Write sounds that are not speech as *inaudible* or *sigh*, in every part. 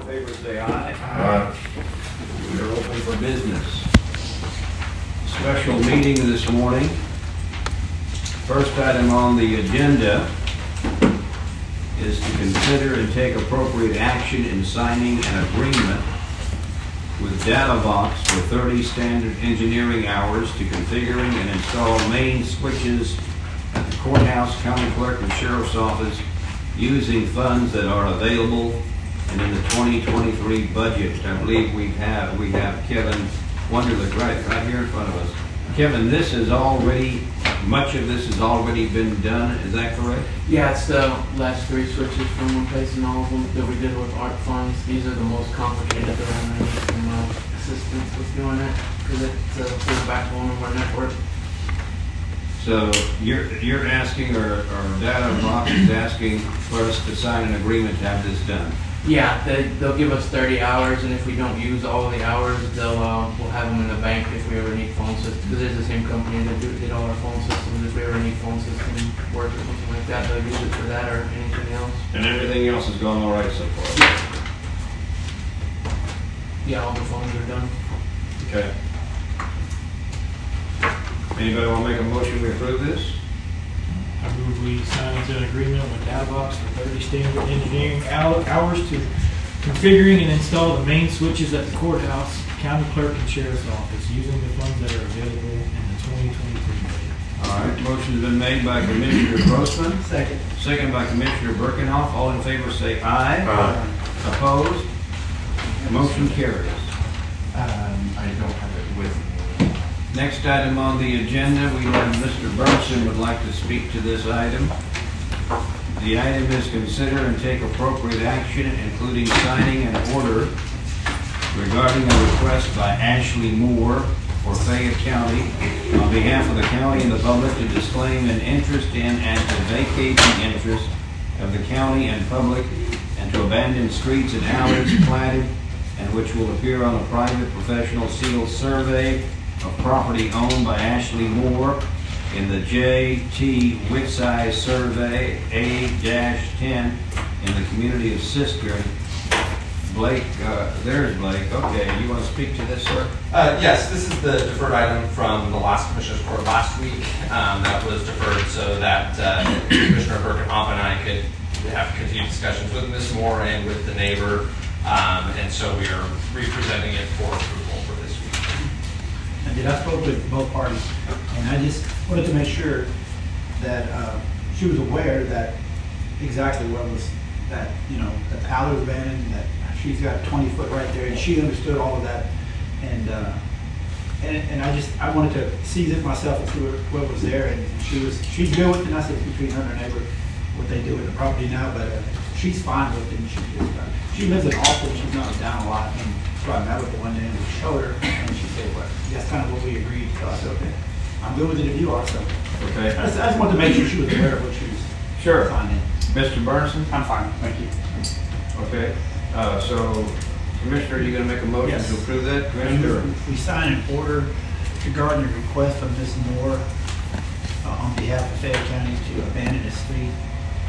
in favor say aye. Aye. We are open for business. Special meeting this morning. First item on the agenda is to consider and take appropriate action in signing an agreement with Datavox for 30 standard engineering hours to configuring and install main switches at the courthouse, county clerk, and sheriff's office using funds that are available and in the 2023 budget. I believe we have, we have Kevin Wonderlich right, right here in front of us. Kevin, this is already, much of this has already been done, is that correct? Yeah, it's the last three switches from replacing all of them that we did with ARP funds. These are the most complicated that I need some uh, assistance with doing it because it's uh, the backbone of our network. So you're, you're asking, or, or Datavox is asking for us to sign an agreement to have this done. Yeah, they, they'll give us 30 hours, and if we don't use all the hours, they'll uh, we'll have them in the bank if we ever need phone systems. Because it's the same company that do, did all our phone systems. If we ever need phone system work or something like that, they'll use it for that or anything else. And everything else has gone all right so far? Yeah, all the phones are done. Okay. Anybody want to make a motion we approve this? I move we sign an agreement with Datavox for thirty standard engineering hou- hours to configuring and install the main switches at the courthouse, county clerk, and sheriff's office using the funds that are available in the twenty twenty-three budget. All right, motion's been made by Commissioner Grossman, Second. second by Commissioner Birkenhoff. All in favor say aye. Aye. Opposed? Motion carries. Um, I don't have it with me. Next item on the agenda, we have Mr. Burnson would like to speak to this item. The item is consider and take appropriate action, including signing an order regarding a request by Ashley Moore for Fayette County on behalf of the county and the public to disclaim an interest in and to vacate the interest of the county and public and to abandon streets and alleys platted and which will appear on a private professional sealed survey of property owned by Ashley Moore in the J.T. Whitsize Survey A-10 in the community of Cistern. Blake, uh, there's Blake. Okay, you want to speak to this, sir? Uh, Yes, this is the deferred item from the last Commissioners Court last week. Um, That was deferred so that uh, Commissioner Birkenhoff and I could have continued discussions with Ms. Moore and with the neighbor. Um, And so we are representing it for approval. I did, I spoke with both parties, and I just wanted to make sure that uh, she was aware that exactly what was, that, you know, that the alley was abandoned, that she's got twenty foot right there, and she understood all of that. And, uh, and, and I just, I wanted to seize it myself and see what, what was there, and she was, she's good with it, and I said it's between her and her neighbor, what they do with the property now, but uh, she's fine with it, and she just, uh, she lives in Austin, she's not down a lot, and so I met with her one day and we showed her, and she said, well, that's kind of what we agreed, so I said, okay, I'm good with it if you are, so. Okay. I just, I just wanted to make sure she was aware of what she was Sure. signing. Mr. Burnson? I'm fine, thank you. Okay, uh, so Commissioner, are you gonna make a motion Yes. to approve that? Commissioner? We sign an order regarding a request from Ms. Moore uh, on behalf of Fayette County to abandon a street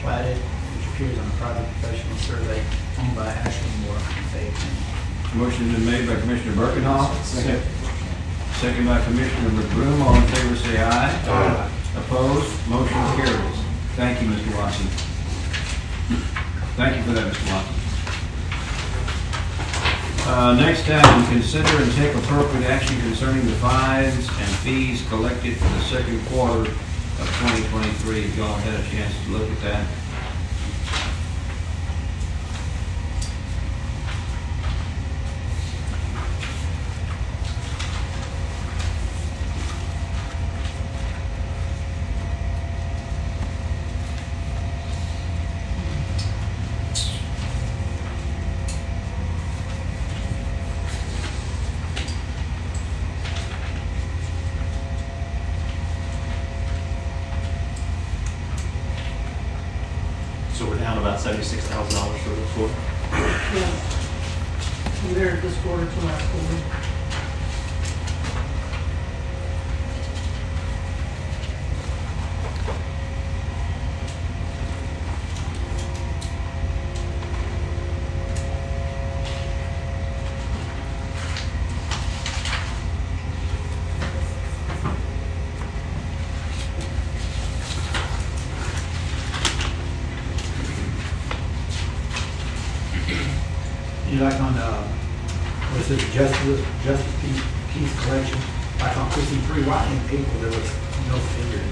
platted, which appears on a private professional survey owned by Ashley Moore in Fayette County. Motion's been made by Commissioner Birkenhoff. Second. Second by Commissioner McBroom. All in favor, say aye. Aye. Opposed? Motion carries. Thank you, Mr. Watson. Thank you for that, Mr. Watson. Uh, next item, consider and take appropriate action concerning the fines and fees collected for the second quarter of 2023. If y'all had a chance to look at that. $76,000 Justice, Justice Peace, Peace Collection, like on fifty-three, why in April there was no figure?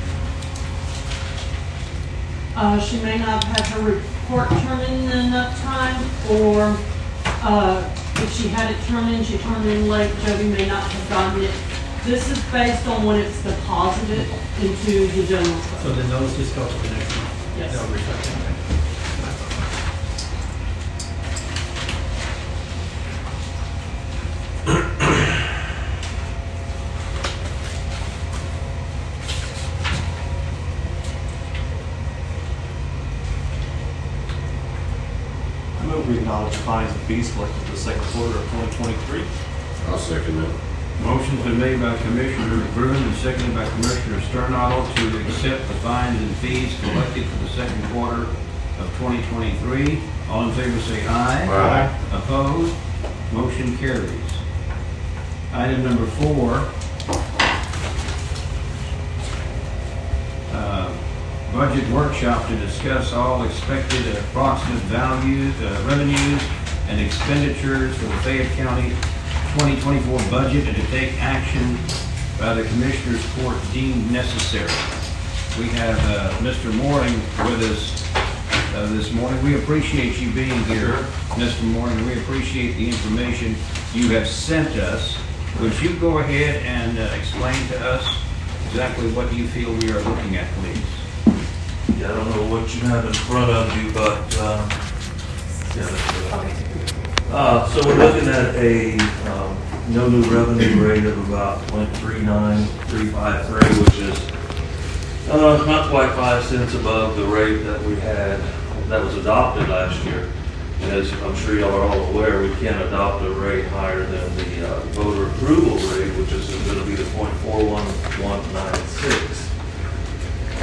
Uh, she may not have had her report turned in enough time, or, uh, if she had it turned in, she turned in late, Jody may not have gotten it. This is based on when it's deposited into the general So fund. then those just go to the next month? Yes. They'll reflect that. I move we acknowledge the fines and fees collected for the second quarter of 2023. I'll second that. Motion's been made by Commissioner Broom and seconded by Commissioner Sternadel to accept the fines and fees collected for the second quarter of 2023. All in favor say aye. Aye. Opposed? Motion carries. Item number four. uh, Budget workshop to discuss all expected and approximate values, uh, revenues, and expenditures for the Fayette County 2024 budget and to take action by the Commissioners Court deemed necessary. We have uh, Mr. Mooring with us uh, this morning. We appreciate you being here, Mr. Mooring. We appreciate the information you have sent us. Would you go ahead and uh, explain to us exactly what you feel we are looking at, please? I don't know what you have in front of you, but, um, yeah, that's good. Uh, so we're looking at a, um, no new revenue rate of about point three nine, three five three, which is, uh, not quite five cents above the rate that we had, that was adopted last year. And as I'm sure y'all are all aware, we can't adopt a rate higher than the, uh, voter approval rate, which is gonna be the point four one one nine six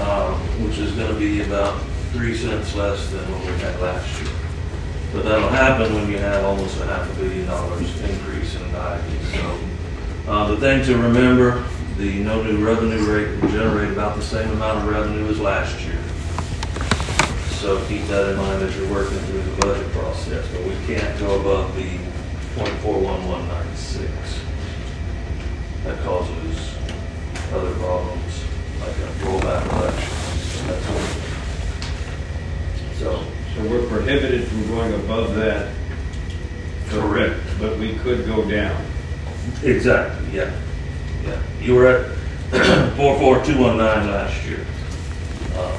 um, which is gonna be about three cents less than what we had last year. But that'll happen when you have almost a half a billion dollars increase in value, so. Uh, the thing to remember, the no new revenue rate will generate about the same amount of revenue as last year. So keep that in mind as you're working through the budget process, but we can't go above the .41196. That causes other problems, like a rollback election. That's what- So, So we're prohibited from going above that. Correct. But we could go down. exactly, yeah, yeah. You were at *clears throat* four four two one nine last year. Um,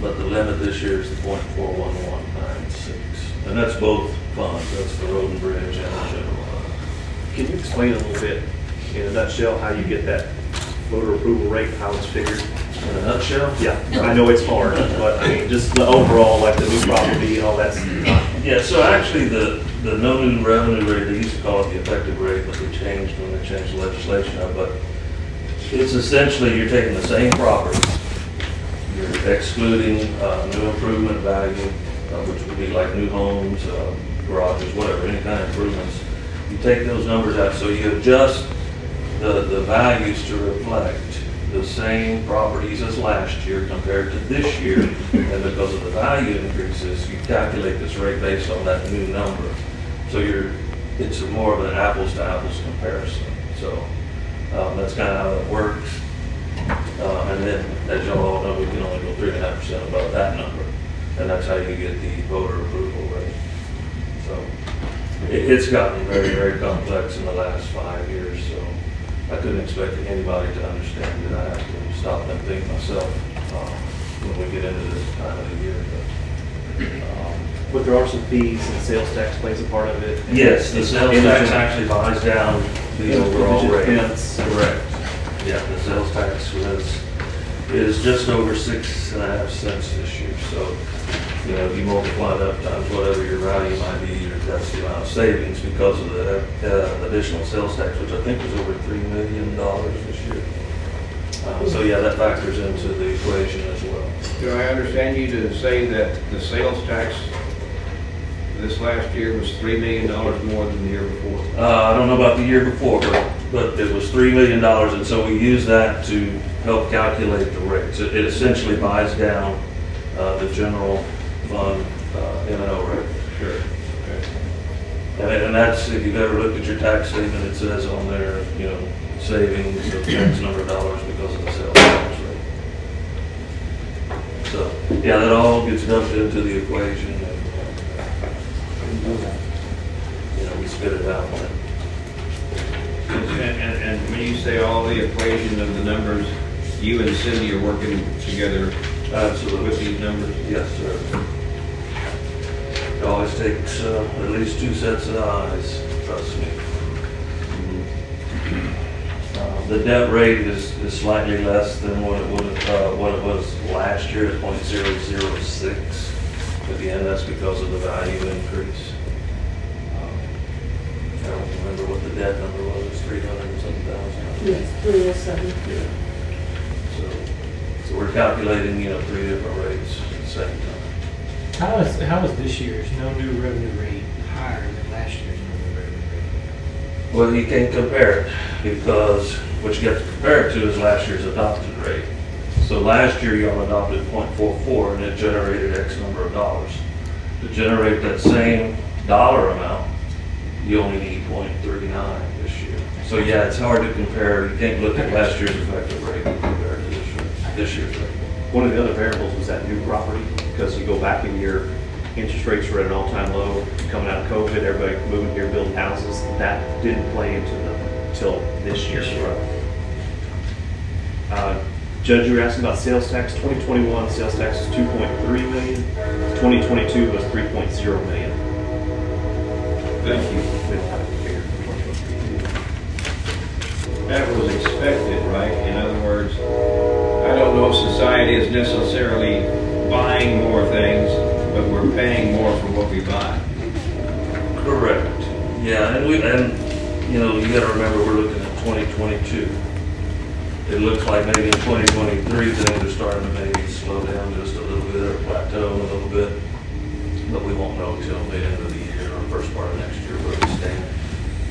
But the limit this year is the point four one one nine six. And that's both funds, that's the road and bridge and the general fund. Can you explain a little bit, in a nutshell, how you get that voter approval rate, how it's figured? In a nutshell? Yeah, I know it's hard, but I mean, just the overall, like the new property and all that's Yeah, so actually, the, the no new revenue rate, they used to call it the effective rate, but they changed when they changed the legislation up, but it's essentially, you're taking the same property, you're excluding, uh, new improvement value, uh, which would be like new homes, uh, garages, whatever, any kind of improvements. You take those numbers out, so you adjust the, the values to reflect the same properties as last year compared to this year. And because of the value increases, you calculate this rate based on that new number. So you're, it's more of an apples to apples comparison. So, um, that's kind of how it works. Uh, and then, as y'all all know, we can only go three and a half percent above that number. And that's how you get the voter approval rate. So, it, it's gotten very, very complex in the last five years, so I couldn't expect anybody to understand that I have to stop and think myself, um, when we get into this time of the year, but, um, But there are some fees and sales tax plays a part of it. Yes, the sales tax actually buys down the overall rate. Expense. Correct. Yeah, the sales tax was, is just over six and a half cents this year, so, you know, you multiply that times whatever your value might be, that's the amount of savings because of the uh, additional sales tax, which I think was over three million dollars this year. Uh, So, yeah, that factors into the equation as well. Do I understand you to say that the sales tax this last year was $3 million more than the year before? Uh, I don't know about the year before, but, but it was three million dollars, and so we use that to help calculate the rates. It it essentially buys down, uh, the general fund, uh, M and O rate. Sure. Okay. And, and that's, if you've ever looked at your tax statement, it says on there, you know, savings of X number of dollars because of the sales tax rate. So, yeah, that all gets dumped into the equation and, uh, you know, we spit it out. And, and, and when you say all the equation of the numbers, you and Cindy are working together with Absolutely. these numbers? Yes, sir. It always takes, uh, at least two sets of eyes, trust me. Uh, The debt rate is, is slightly less than what it would, uh, what it was last year at point zero zero six. Again, that's because of the value increase. Um, I don't remember what the debt number was, it's three hundred and something thousand. Yes, three oh seven. Yeah. So, so we're calculating, you know, three different rates at the same time. How is, how is this year's no new revenue rate higher than last year's no new revenue rate? Well, you can't compare it because what you got to compare it to is last year's adopted rate. So last year y'all adopted .44 and it generated X number of dollars. To generate that same dollar amount, you only need .39 this year. So yeah, it's hard to compare. You can't look at last year's effective rate and compare it to this year, this year's rate. One of the other variables was that new property, because you go back in your interest rates were at an all-time low, coming out of COVID, everybody moving here, building houses, that didn't play into the, till this year. Uh, Judge, you were asking about sales tax, 2021 sales tax is 2.3 million, 2022 was 3.0 million. Thank you. We don't have a figure for 2023. That was expected, right? In other words, I don't know if society is necessarily buying more things, but we're paying more for what we buy. Correct. Yeah, and we, and, you know, you gotta remember, we're looking at twenty twenty-two. It looks like maybe in twenty twenty-three, things are starting to maybe slow down just a little bit, or plateau a little bit. But we won't know till the end of the year, or first part of next year, where we stand.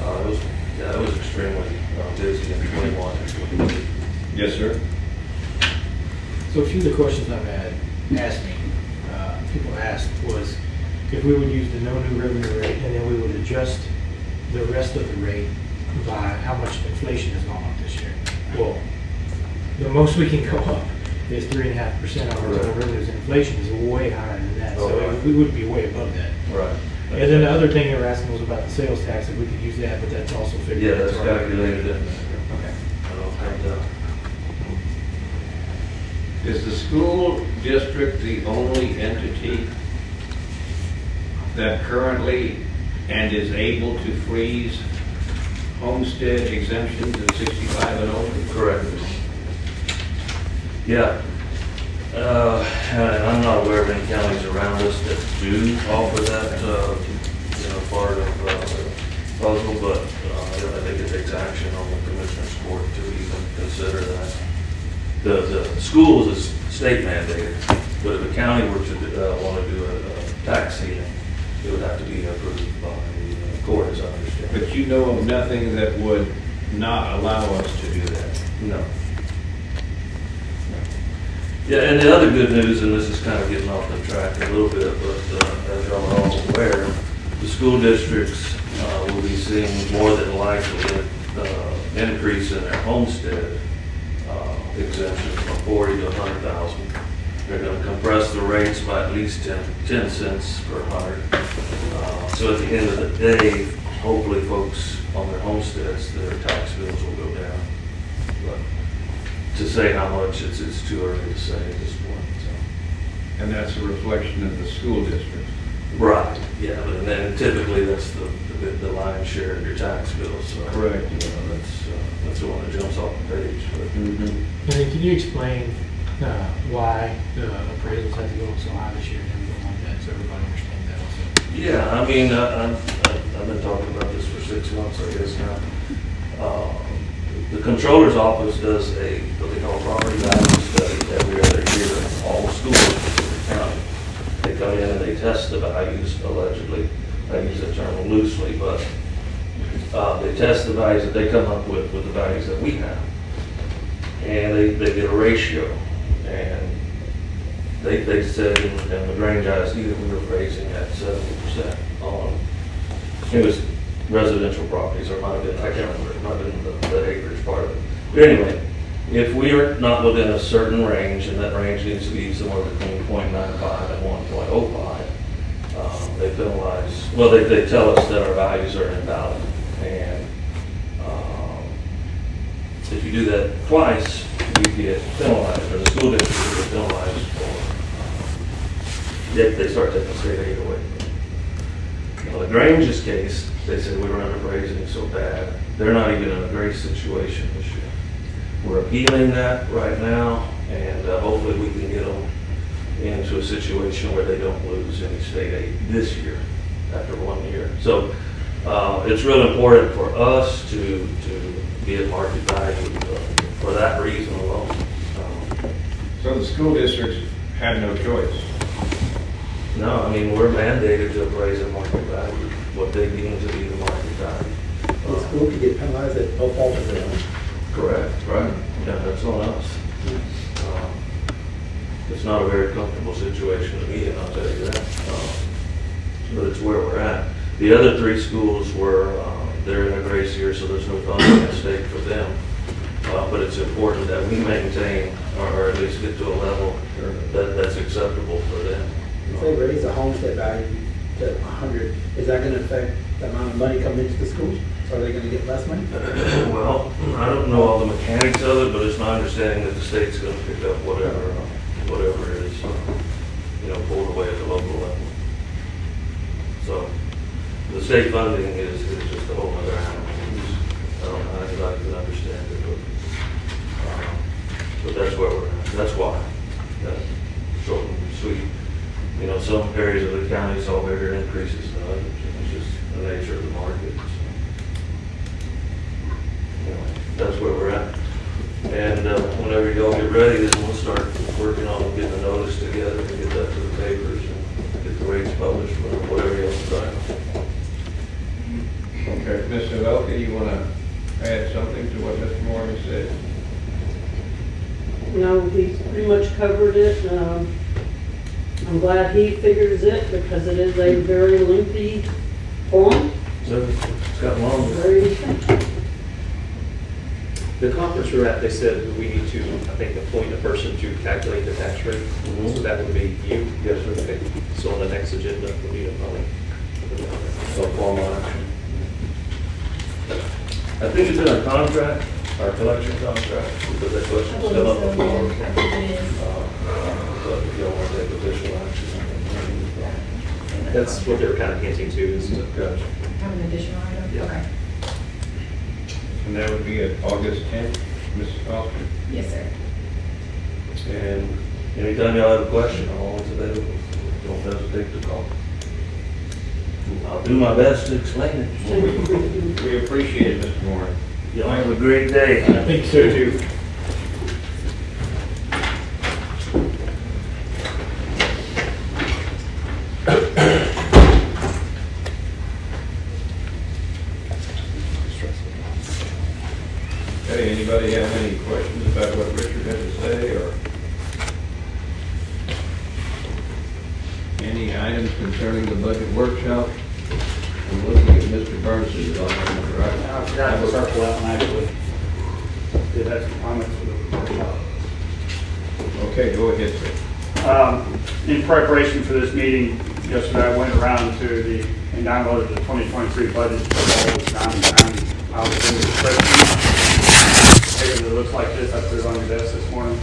Uh, it was, yeah, it was extremely uh, busy in twenty-one and twenty-two. Yes, sir. So a few of the questions I've had asked me, uh, people asked was if we would use the no new revenue rate and then we would adjust the rest of the rate by how much inflation has gone up this year. Well, the most we can *laughs* go up is three and a half percent of our total revenues. Inflation is way higher than that, Oh, so right. we would be way above that. Right. And then the other thing they were asking was about the sales tax, if we could use that, but that's also figured. Yeah, that's our- calculated in there. Okay. I don't that. Is the school district the only entity that currently and is able to freeze homestead exemptions at 65 and over? Correct. Yeah. Uh, and I'm not aware of any counties around us that do offer that, uh, you know, part of, uh, puzzle, but, uh, I think it takes action on the commissioner's court to even consider that. The, the schools is a state mandated, but if a county were to, uh, want to do a, a tax ceiling, it would have to be approved by the uh, court, as I understand. But you know of nothing that would not allow us to do that? No. Yeah, and the other good news, and this is kind of getting off the track a little bit, but uh, as y'all are all aware, the school districts uh, will be seeing more than likely uh, increase in their homestead uh, exemption from forty to a hundred thousand. They're gonna compress the rates by at least 10 10 cents per hundred. Uh, So at the end of the day, hopefully folks on their homesteads, their tax bills will go down. But to say how much, it's, it's too early to say at this point, so. And that's a reflection of the school district. Right, yeah, but then typically that's the, the the lion's share of your tax bill, so. Correct. You know, that's, uh, that's the one that jumps off the page, but. Mm-hmm. And can you explain uh, why the appraisals had to go up so high this year and everything like that, so everybody understands that also? Yeah, I mean, I- I've, I've been talking about this for six months, I guess now. Uh, The comptroller's office does a, what they call a property value study every other year in all schools in the county. They come in and they test the values allegedly, I use that term loosely, but uh, they test the values that they come up with, with the values that we have. And they, they get a ratio, and they, they said in in LaGrange ISD that we were raising at seventy percent on It was residential properties, or might have been, I can't remember, it might have been the, the acreage part of it. But anyway, if we are not within a certain range, and that range needs to be somewhere between 0.95 and one point oh five, um, they penalize, well, they, they tell us that our values are invalid. And, um, if you do that twice, you get penalized, or the school district will get penalized for, yet they start taking state aid away. The Grange's case, they said we were underappraising so bad, they're not even in a great situation this year. We're appealing that right now, and uh, hopefully we can get them into a situation where they don't lose any state aid this year, after one year. So, uh, it's really important for us to, to be at market value uh, for that reason alone. Um, So the school districts had no choice. No, I mean, we're mandated to appraise at market value, what they deem to be the market value. The school could get penalized at no fault of their own. Correct, right. Yeah, that's on us. Um, It's not a very comfortable situation to be in, I'll tell you that. Um, But it's where we're at. The other three schools were, uh, they're in a grace year, so there's no funding at stake for them. Uh, But it's important that we maintain, or at least get to a level that, that's acceptable for them. If they raise the homestead value to a hundred, is that gonna affect the amount of money coming into the schools? Are they gonna get less money? Well, I don't know all the mechanics of it, but it's my understanding that the state's gonna pick up whatever, uh, whatever is, you know, pulled away at the local level. So, the state funding is, is just a whole other animal. I don't know how anybody can understand it, but, um, but that's where we're at. That's why. Uh, Short and sweet. You know, some areas of the county saw bigger increases than others. It's just the nature of the market. so. Anyway, That's where we're at. And uh, whenever y'all get ready, then we'll start working on getting the notice together and get that to the papers and get the rates published, or whatever y'all decide. Okay, Mr. Velke, you want to add something to what Mr. Morgan said? No, he's pretty much covered it. Um, I'm glad he figures it because it is a very lengthy form, So it's got long. very, The conference we're at, they said we need to, I think, appoint a person to calculate the tax rate. Mhm. So that would be you. Yes, sir. Okay. So on the next agenda, we need a probably. So formal action. I think it's in our contract, our collection contract, because that question's still up before. Uh, But if y'all want to take official action. That's what they were kind of hinting to is to Gotcha. Have an additional item? Yeah. Okay. And that would be at August 10th, Mrs. Foster? Yes, sir. And anytime y'all have a question, I'm always available. Don't hesitate to call. I'll do my best to explain it. We appreciate it, Mr. Moore. Y'all have a great day. I think so too. Okay, anybody have any questions about what Richard had to say, or? Any items concerning the budget workshop? I'm looking at Mr. Burns, who's on the right. I forgot to circle that one actually. Did have some comments for the workshop. Okay, go ahead, sir. Um, In preparation for this meeting, yesterday I went around to the, and downloaded the 2023 budget for all the. I was in the spreadsheet. That looks like this, I put it on your desk this morning.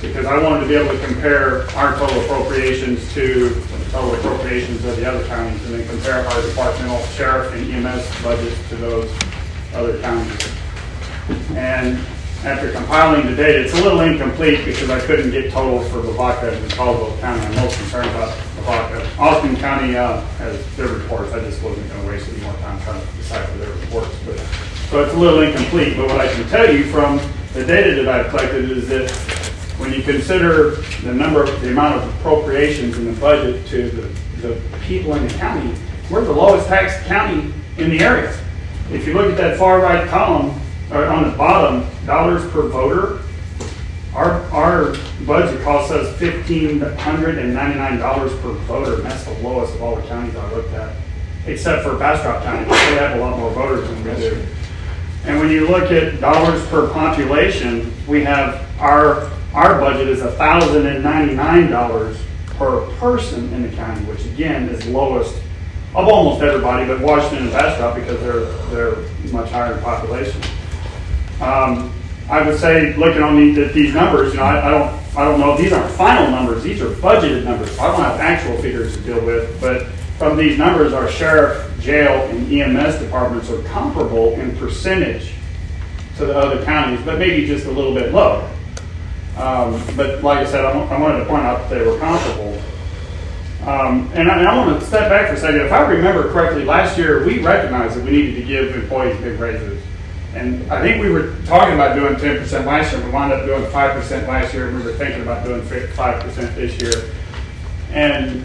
Because I wanted to be able to compare our total appropriations to total appropriations of the other counties, and then compare our departmental sheriff and EMS budgets to those other counties. And after compiling the data, it's a little incomplete because I couldn't get totals for Lavaca and Caldwell County. I'm most concerned about Lavaca. Austin County uh, has their reports. I just wasn't going to waste any more time trying to decipher their reports. But So it's a little incomplete, but what I can tell you from the data that I've collected is that when you consider the number, of, the amount of appropriations in the budget to the, the people in the county, we're the lowest taxed county in the area. If you look at that far right column, or on the bottom, dollars per voter, our, our budget costs us fifteen hundred and ninety-nine dollars per voter, and that's the lowest of all the counties I looked at. except for Bastrop County, they have a lot more voters than we do. And when you look at dollars per population, we have, our, our budget is thousand and ninety-nine dollars per person in the county, which again is lowest of almost everybody, but Washington and Bastrop because they're, they're much higher in population. Um, I would say, looking on the, at these numbers, you know, I, I don't, I don't know, these aren't final numbers, these are budgeted numbers. I don't have actual figures to deal with, but from these numbers, our sheriff, jail, and EMS departments are comparable in percentage to the other counties, but maybe just a little bit lower. Um, but like I said, I, I wanted to point out that they were comparable. Um, and I, and I want to step back for a second. If I remember correctly, last year we recognized that we needed to give employees big raises. And I think we were talking about doing ten percent last year. We wound up doing five percent last year. We were thinking about doing five percent this year. And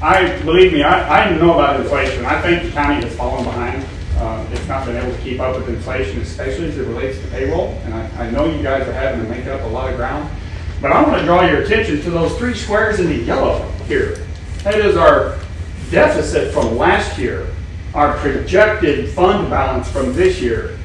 I, believe me, I, I know about inflation. I think the county has fallen behind. Uh, it's not been able to keep up with inflation, especially as it relates to payroll. And I, I know you guys are having to make up a lot of ground. But I want to draw your attention to those three squares in the yellow here. That is our deficit from last year, our projected fund balance from this year,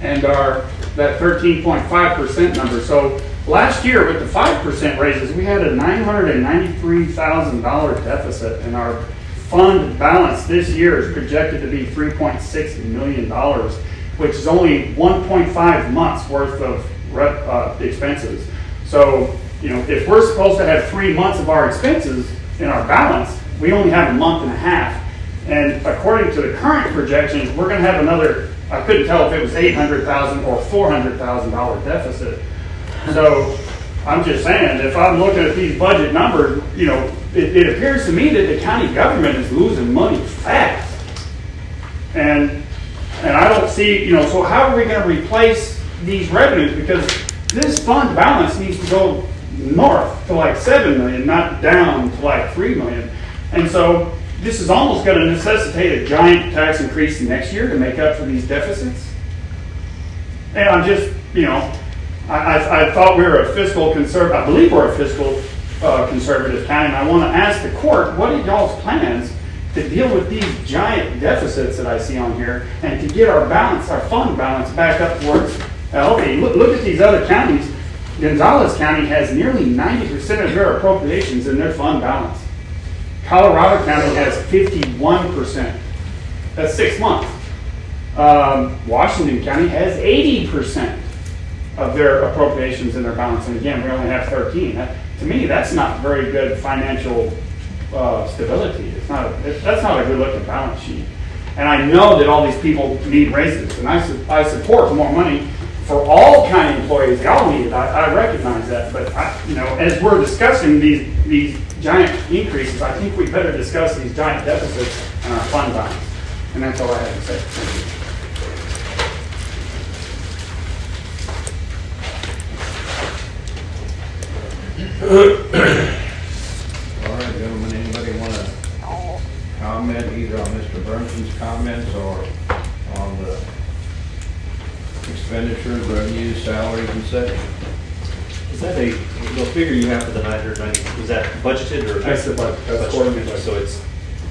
and our, that thirteen point five percent number. So last year with the five percent raises, we had a nine hundred and ninety-three thousand dollar deficit, and our fund balance this year is projected to be three point six million dollars, which is only one point five months worth of rep, uh, expenses. So, you know, if we're supposed to have three months of our expenses in our balance, we only have a month and a half. And according to the current projections, we're gonna have another, I couldn't tell if it was eight hundred thousand or four hundred thousand dollar deficit. So, I'm just saying, if I'm looking at these budget numbers, you know, it, it appears to me that the county government is losing money fast. And, and I don't see, you know, so how are we gonna replace these revenues? Because this fund balance needs to go north to like seven million, not down to like three million. And so this is almost gonna necessitate a giant tax increase next year to make up for these deficits. And I'm just, you know, I, I, I thought we were a fiscal conserv, I believe we're a fiscal, uh, conservative county, and I want to ask the court, what are y'all's plans to deal with these giant deficits that I see on here, and to get our balance, our fund balance back up towards, okay, look, look at these other counties. Gonzales County has nearly ninety percent of their appropriations in their fund balance. Colorado County has fifty-one percent. That's six months. Um, Washington County has eighty percent of their appropriations in their balance, and again, we only have thirteen. That, to me, that's not very good financial uh, stability. It's not. A, it, that's not a good-looking balance sheet. And I know that all these people need raises, and I, su- I support more money for all county employees. Y'all need it. I, I recognize that, but I, you know, as we're discussing these these giant increases, I think we better discuss these giant deficits and our fund balance. And that's all I have to say. Thank you. All right, gentlemen, anybody want to comment either on Mr. Burnson's comments or on the expenditures, revenues, salaries and such? Is that a, the figure you have for the nine hundred ninety, is that budgeted or? That's the budget. That's budget. So it's,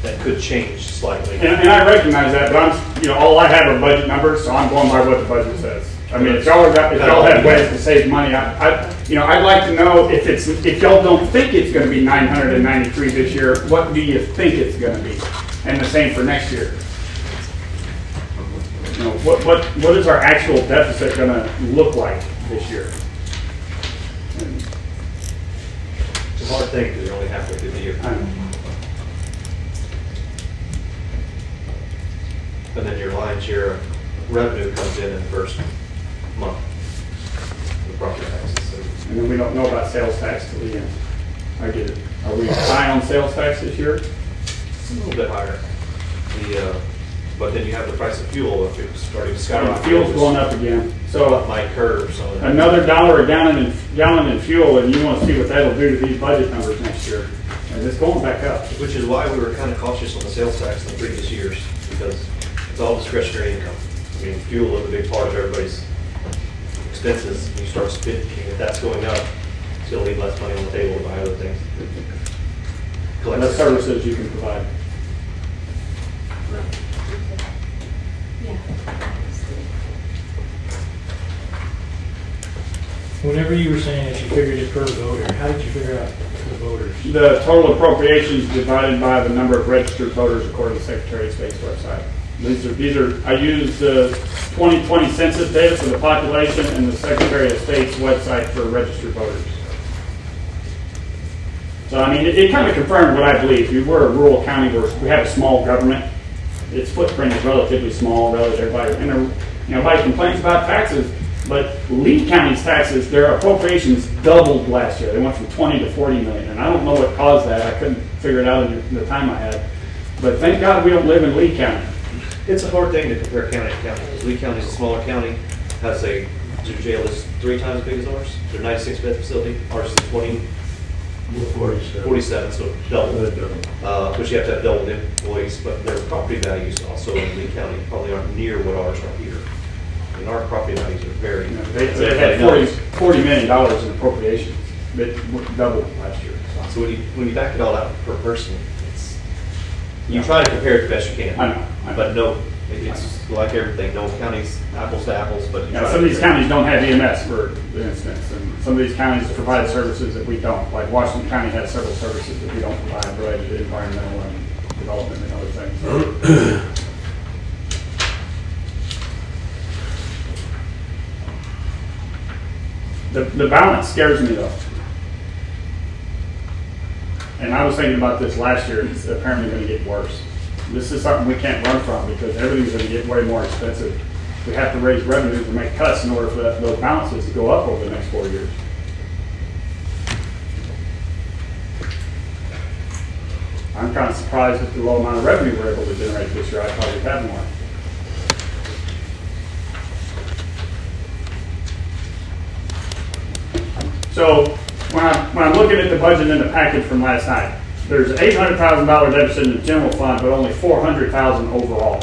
that could change slightly. And, and I recognize that, but I'm, you know, all I have are budget numbers, so I'm going by what the budget says. I mean, if y'all have, got- if y'all have ways to save money, I, I, you know, I'd like to know if it's, if y'all don't think it's gonna be nine hundred and ninety-three this year, what do you think it's gonna be? And the same for next year. You know, what, what, what is our actual deficit gonna look like this year? It's a hard thing because you're only halfway through the year. And then your lion's share of revenue comes in in the first month. The property taxes. So And then we don't know about sales tax till the end. I get it. Are we high on sales tax this year? It's a little bit higher. The, uh, but then you have the price of fuel, if it's starting to skyrocket. Fuel's going up again. So That might curb some of that. another dollar a gallon in, gallon in fuel, and you want to see what that'll do to these budget numbers next year. And it's going back up. Which is why we were kind of cautious on the sales tax in the previous years, because it's all discretionary income. I mean, fuel is a big part of everybody's expenses. You start spending, if that's going up, it's gonna leave less money on the table to buy other things. And that's services you can provide. Whenever you were saying that you figured it per voter, how did you figure out the voters? The total appropriations divided by the number of registered voters according to the Secretary of State's website. These are, these are, I used the 2020 census data for the population and the Secretary of State's website for registered voters. So, I mean, it, it kind of confirmed what I believe. We- We're a rural county, where we have a small government. Its footprint is relatively small relative to everybody. And, everybody complains about taxes, but Lee County's taxes, their appropriations doubled last year. They went from 20 to 40 million. And I don't know what caused that. I couldn't figure it out in the time I had. But thank God we don't live in Lee County. It's a hard thing to compare county to county, because Lee County is a smaller county, has a, their jail is three times as big as ours. Their ninety-six bed facility, ours is 20. 47. 47, so double. Uh, which you have to have double the employees, but their property values also in Lee County probably aren't near what ours are here. I mean, our property values are very. You know, They, they had 40, 40 million dollars in appropriations. That doubled last year. So, So when you, when you back it all out per person, it's, you try to compare it the best you can. I know, I know. But no, it- it's like everything, no county's apples to apples, but. you Yeah, try some of to these compare. counties don't have EMS, for instance, and some of these counties provide services that we don't. Like Washington County has several services that we don't provide related to environmental and development and other things. *clears throat* The, the balance scares me though. And I was thinking about this last year, it's apparently gonna get worse. This is something we can't run from because everything's gonna get way more expensive. We have to raise revenues and make cuts in order for that- those balances to go up over the next four years. I'm kind of surprised at the low amount of revenue we're able to generate this year. I thought we'd have more. So when I'm, when I'm looking at the budget in the package from last night, there's eight hundred thousand dollar deficit in the general fund, but only four hundred thousand overall.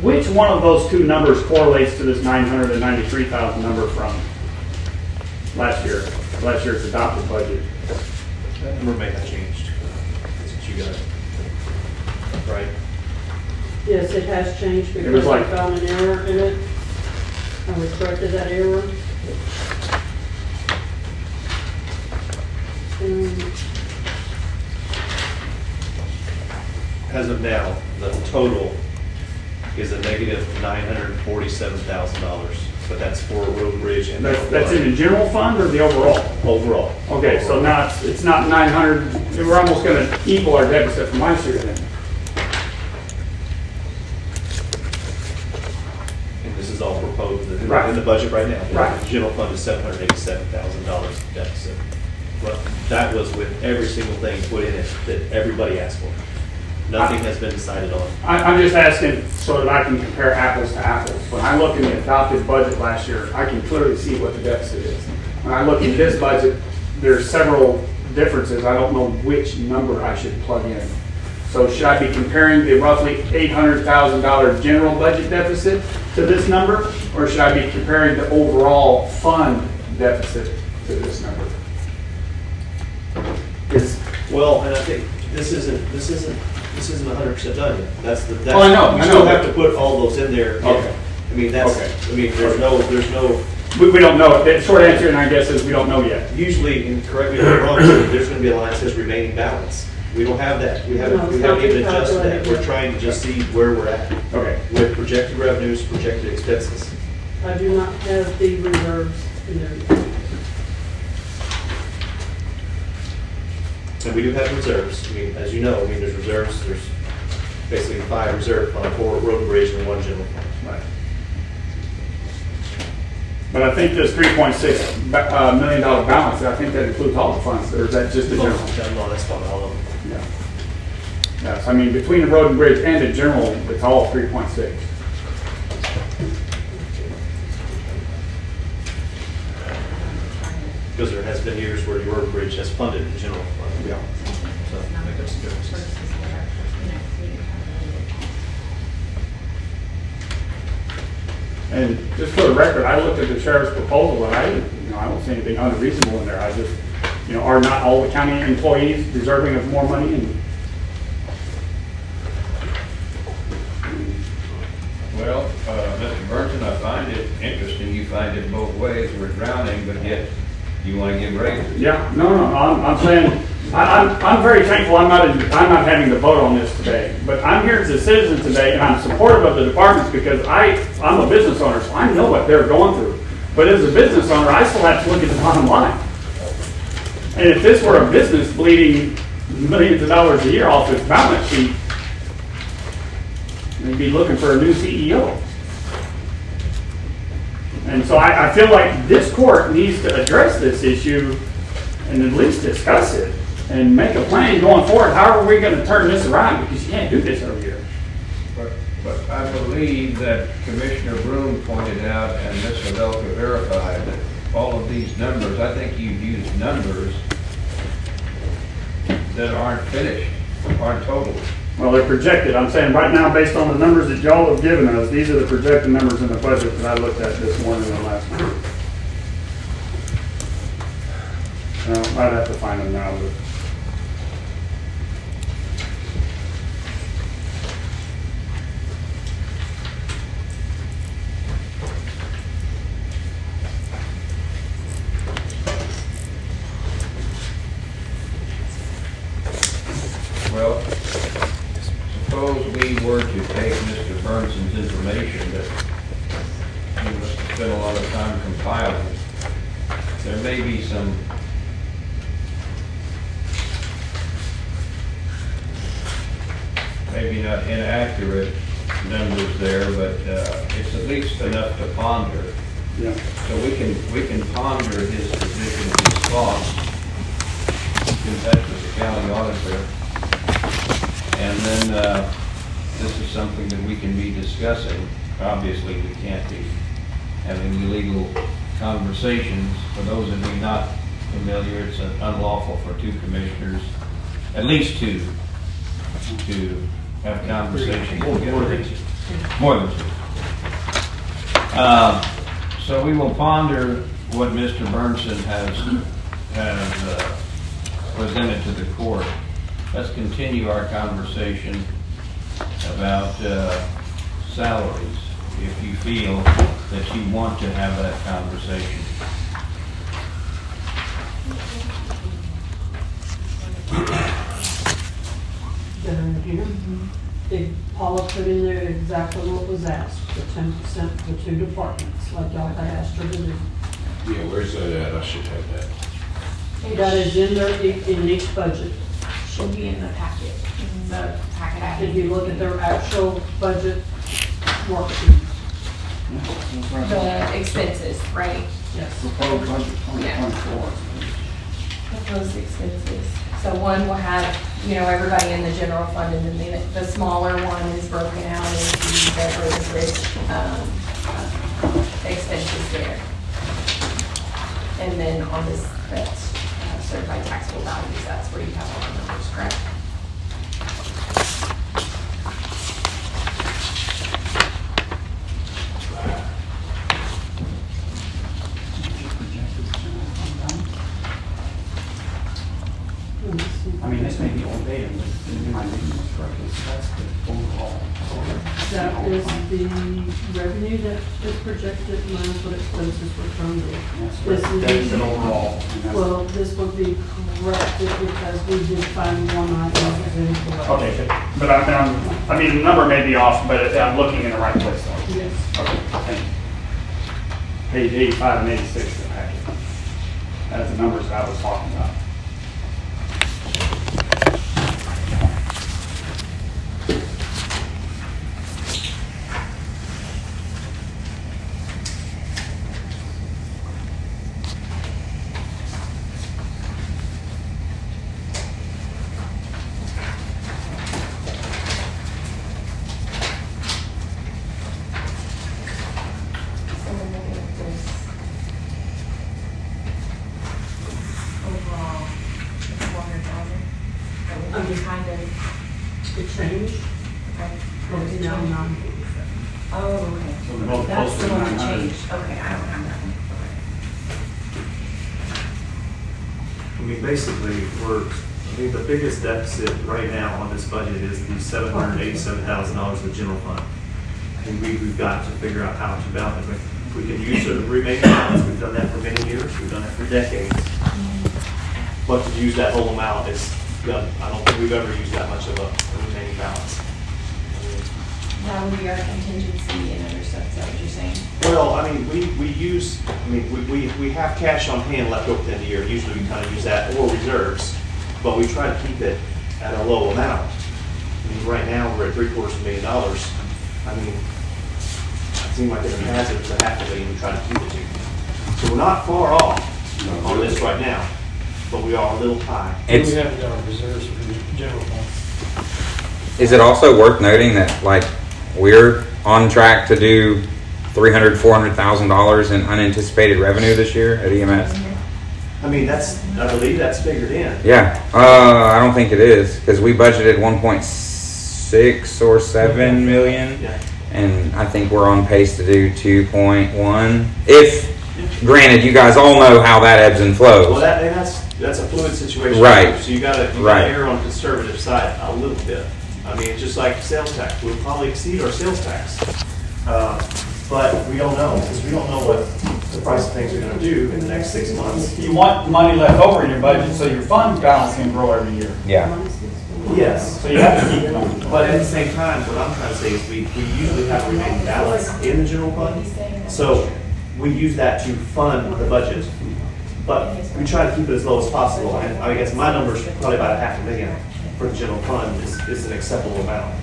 Which one of those two numbers correlates to this nine hundred and ninety-three thousand number from last year, last year's adopted budget? That number may have changed. That's what you got. it, Right? Yes, it has changed It was because I like- found an error in it. I we corrected that error. Um, Mm. As of now, the total is a negative nine hundred and forty-seven thousand dollars, but that's for road bridge and. That's, that's in the general fund or the overall? Overall. Okay, so now it's, not nine hundred, we're almost gonna equal our deficit from last year then. And this is all proposed in the- Right. in the budget right now. Right. The general fund is seven hundred eighty-seven thousand dollars deficit. That was with every single thing put in it that everybody asked for. Nothing has been decided on. I, I'm just asking so that I can compare apples to apples. When I look in the adopted budget last year, I can clearly see what the deficit is. When I look in this budget, there's several differences. I don't know which number I should plug in. So should I be comparing the roughly eight hundred thousand dollar general budget deficit to this number? Or should I be comparing the overall fund deficit to this number? It's, Well, and I think this isn't, this isn't, this isn't hundred percent done yet. That's the, that's. Oh, I know, You I still know. have to put all those in there. Okay. I mean, that's, Okay. I mean, there's no, there's no, we, we don't know. The short answer, and I guess, is we don't know yet. usually, and correct me if I'm wrong, there's gonna be a line that says remaining balance. We don't have that. We No, haven't, it's we not haven't even adjusted that. We're yet. trying to just see where we're at Okay. with projected revenues, projected expenses. I do not have the reserves in there. And we do have reserves. I mean, as you know, I mean, there's reserves, there's basically five reserve fund, four road and bridge, and one general fund. Right. But I think this three point six uh, million dollar balance, I think that includes all the funds, or is that just the general? No, that's not all of them. Yeah. Yes, I mean, between the road and bridge and the general, it's all three point six. Because there has been years where your bridge has funded the general fund. Yeah. So I think that's the difference. And just for the record, I looked at the sheriff's proposal, and I, you know, I don't see anything unreasonable in there. I just, you know, are not all the county employees deserving of more money? And Well, uh, Mr. Burton, I find it interesting, you find it both ways, we're drowning, but yet You wanna give raises? Yeah, no, no, I'm, I'm saying, I, I'm, I'm very thankful I'm not, in- I'm not having to vote on this today. But I'm here as a citizen today and I'm supportive of the departments because I, I'm a business owner, so I know what they're going through. But as a business owner, I still have to look at the bottom line. And if this were a business bleeding millions of dollars a year off its balance sheet, they'd be looking for a new CEO. And so I, I feel like this court needs to address this issue and at least discuss it and make a plan going forward. How are we gonna turn this around? Because you can't do this every year. But, but I believe that Commissioner Broom pointed out, and Ms. Havelka verified, that all of these numbers, I think you've used numbers that aren't finished, aren't total. Well, they're projected. I'm saying right now, based on the numbers that y'all have given us, these are the projected numbers in the budget that I looked at this morning and last night. Uh, I'd have to find them now, but. Well, suppose we were to take Mr. Burnson's information that he must have spent a lot of time compiling. There may be some maybe not inaccurate numbers there, but uh, it's at least enough to ponder. Yeah. So we can, we can ponder his position, his thoughts, in touch with the county auditor. And then, uh, this is something that we can be discussing. Obviously, we can't be having illegal conversations. For those of you not familiar, it's unlawful for two commissioners, at least two, to have conversations together. More than two. Uh, So we will ponder what Mr. Burnson has, has uh, presented to the court. Let's continue our conversation about uh, salaries, if you feel that you want to have that conversation. Down here, did Paula put in there exactly what was asked, the ten percent for two departments, like y'all had asked her to do. Yeah, where's that at? I should have that. That is in there, e- in each budget. Should be in the packet, in the packet I If you look at their actual budget worksheet, The expenses, right? yes. Proposed budget Yeah. Proposed expenses. So one will have, you know, everybody in the general fund, and then the, the smaller one is broken out into the Brunswick, um, uh, expenses there. And then on this, that's uh, certified taxable values, that's where you have all the numbers, correct? I mean, this may be old data, but in my reading is correctly, so that's the overall. That is the revenue that is projected minus what expenses were from there. This is That's an the- overall. and that's- Well, this would be corrected because we did find one item that was incorrect. Okay, good. but I'm, I'm- I mean, the number may be off, but I'm looking in the right place though. Yes. Okay, thank you. Page eighty-five and eighty-six of the packet. That's the numbers that I was talking about. So we're looking at this overall, four hundred thousand. That would be kind of, The change okay. is now nine forty-seven. Oh, So okay. we're both That's close the to one that 900. changed. Okay, I don't have that one. I mean, basically, we're, I mean, the biggest deficit right now on this budget is the seven hundred eighty-seven thousand dollars of the general fund. And we, we've got to figure out how to balance, if we can use the remaining balance, we've done that for many years, we've done it for decades. But to use that whole amount is, done- I don't think we've ever used that much of a a remaining balance. That would be our contingency and other stuff, is that what you're saying? Well, I mean, we, we use, I mean, we, we, we have cash on hand left over at the end of the year, usually we kind of use that or reserves, but we try to keep it at a low amount. I mean, right now, we're at three quarters of a million dollars, I mean, it seemed like in the past, it was a half a million, we try to keep it to. So we're not far off on this right now, but we are a little high. And we have it in our reserves for the general fund. is it also worth noting that like we're on track to do three hundred, four hundred thousand dollars in unanticipated revenue this year at EMS? I mean, that's, I believe that's figured in. Yeah, uh, I don't think it is because we budgeted one point six or seven million, Yeah. and I think we're on pace to do two point one. If, granted, you guys all know how that ebbs and Well, flows. that, and that's, that's a fluid situation. Right. So you gotta, you Right. gotta err on the conservative side a little bit. I mean, it's just like sales tax, we'll probably exceed our sales tax. Uh, But we don't know, because we don't know what the price of things are gonna do in the next six months. You want money left over in your budget, so your fund balance can grow every year. Yeah, Yes, So you have to keep it on. but at the same time, what I'm trying to say is we, we usually have a remaining balance in the general fund. So we use that to fund the budget. But we try to keep it as low as possible, and I guess my number is probably about a half a million for the general fund is, is an acceptable amount.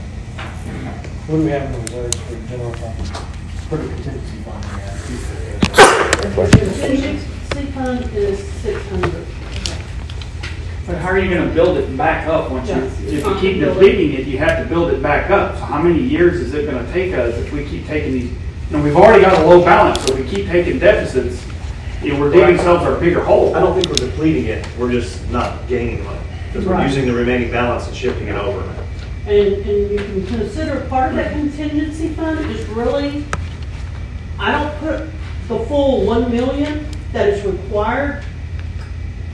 What do we have in the reserves for the general fund? For the contingency fund, yeah. Contingency fund is six hundred. But how are you gonna build it back up once you, Yeah. if you keep depleting it, you have to build it back up. So how many years is it gonna take us if we keep taking these, you know, we've already got a low balance, so if we keep taking deficits, you know, we're digging ourselves a bigger hole. I don't think we're depleting it, we're just not gaining money, because we're Right. using the remaining balance and shifting it over. And, and you can consider part of that contingency fund is really, I don't put the full one million that is required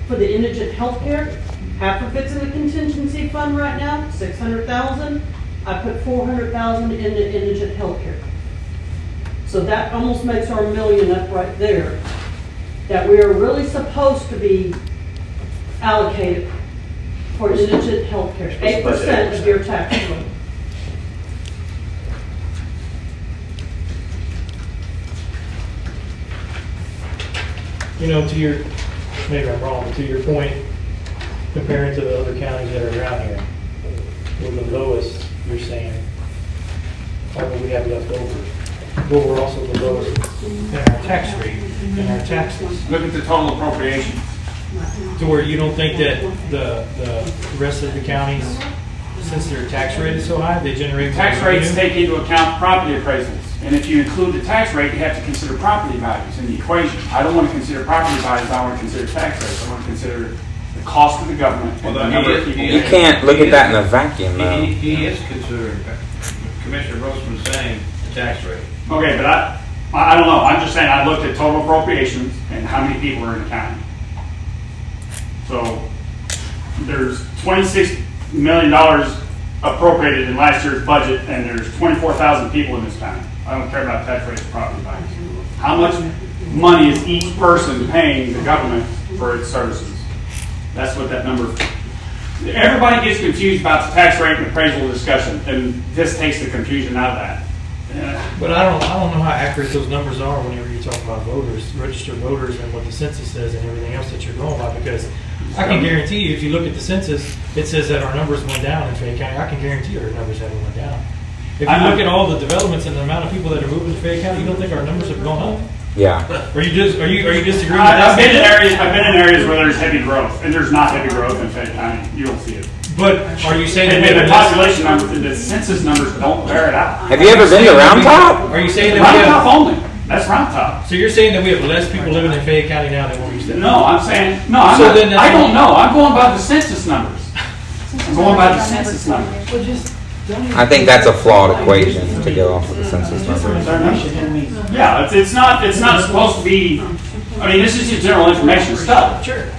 for the indigent healthcare. Half of it's in the contingency fund right now, six hundred thousand. I put four hundred thousand in the indigent healthcare. So that almost makes our million up right there. That we are really supposed to be allocated for indigent healthcare, eight percent of your tax. You know, to your, maybe I'm wrong, but to your point, comparing to the other counties that are around here, we're the lowest, you're saying, although we have left over, but we're also the lowest in our tax rate, in our taxes. Look at the total appropriation. To where you don't think that the, the rest of the counties, since their tax rate is so high, they generate. more Tax rates revenue? take into account property appraisals. And if you include the tax rate, you have to consider property values in the equation. I don't want to consider property values, I want to consider tax rates. I want to consider the cost of the government and the Well, number of people. you can't look at that in a vacuum He, though. he is considering, Commissioner Grossman saying, the tax rate. Okay, but I, I I don't know, I'm just saying, I looked at total appropriations and how many people are in the county. So, there's twenty-six million dollars appropriated in last year's budget, and there's twenty-four thousand people in this county. I don't care about tax rates property values. How much money is each person paying the government for its services? That's what that number, everybody gets confused about the tax rate and appraisal discussion, and this takes the confusion out of that. Uh, But I don't, I don't know how accurate those numbers are whenever you talk about voters, registered voters and what the census says and everything else that you're going by, because I can guarantee you, if you look at the census, it says that our numbers went down in Fayette County. I can guarantee our numbers haven't went down. If you look at all the developments and the amount of people that are moving to Fayette County, you don't think our numbers have gone up? Yeah, Are you just, are you, are you disagreeing with I- I've that? been in areas, I've been in areas where there's heavy growth, and there's not heavy growth in Fayette County. You don't see it. But are you saying that And we have the less? population numbers, and the census numbers don't bear it out. have you ever been to Round Top? Are you saying that Round we Top have, only, that's Round Top. so you're saying that we have less people living in Fayette County now than what we used to? No, I'm saying, no, I'm So not, then that's- I don't know, I'm going by the census numbers. I'm going by the census numbers. I think that's a flawed equation to go off of the census numbers. Yeah, it's, it's not, it's not supposed to be, I mean, this is just general information stuff. Sure.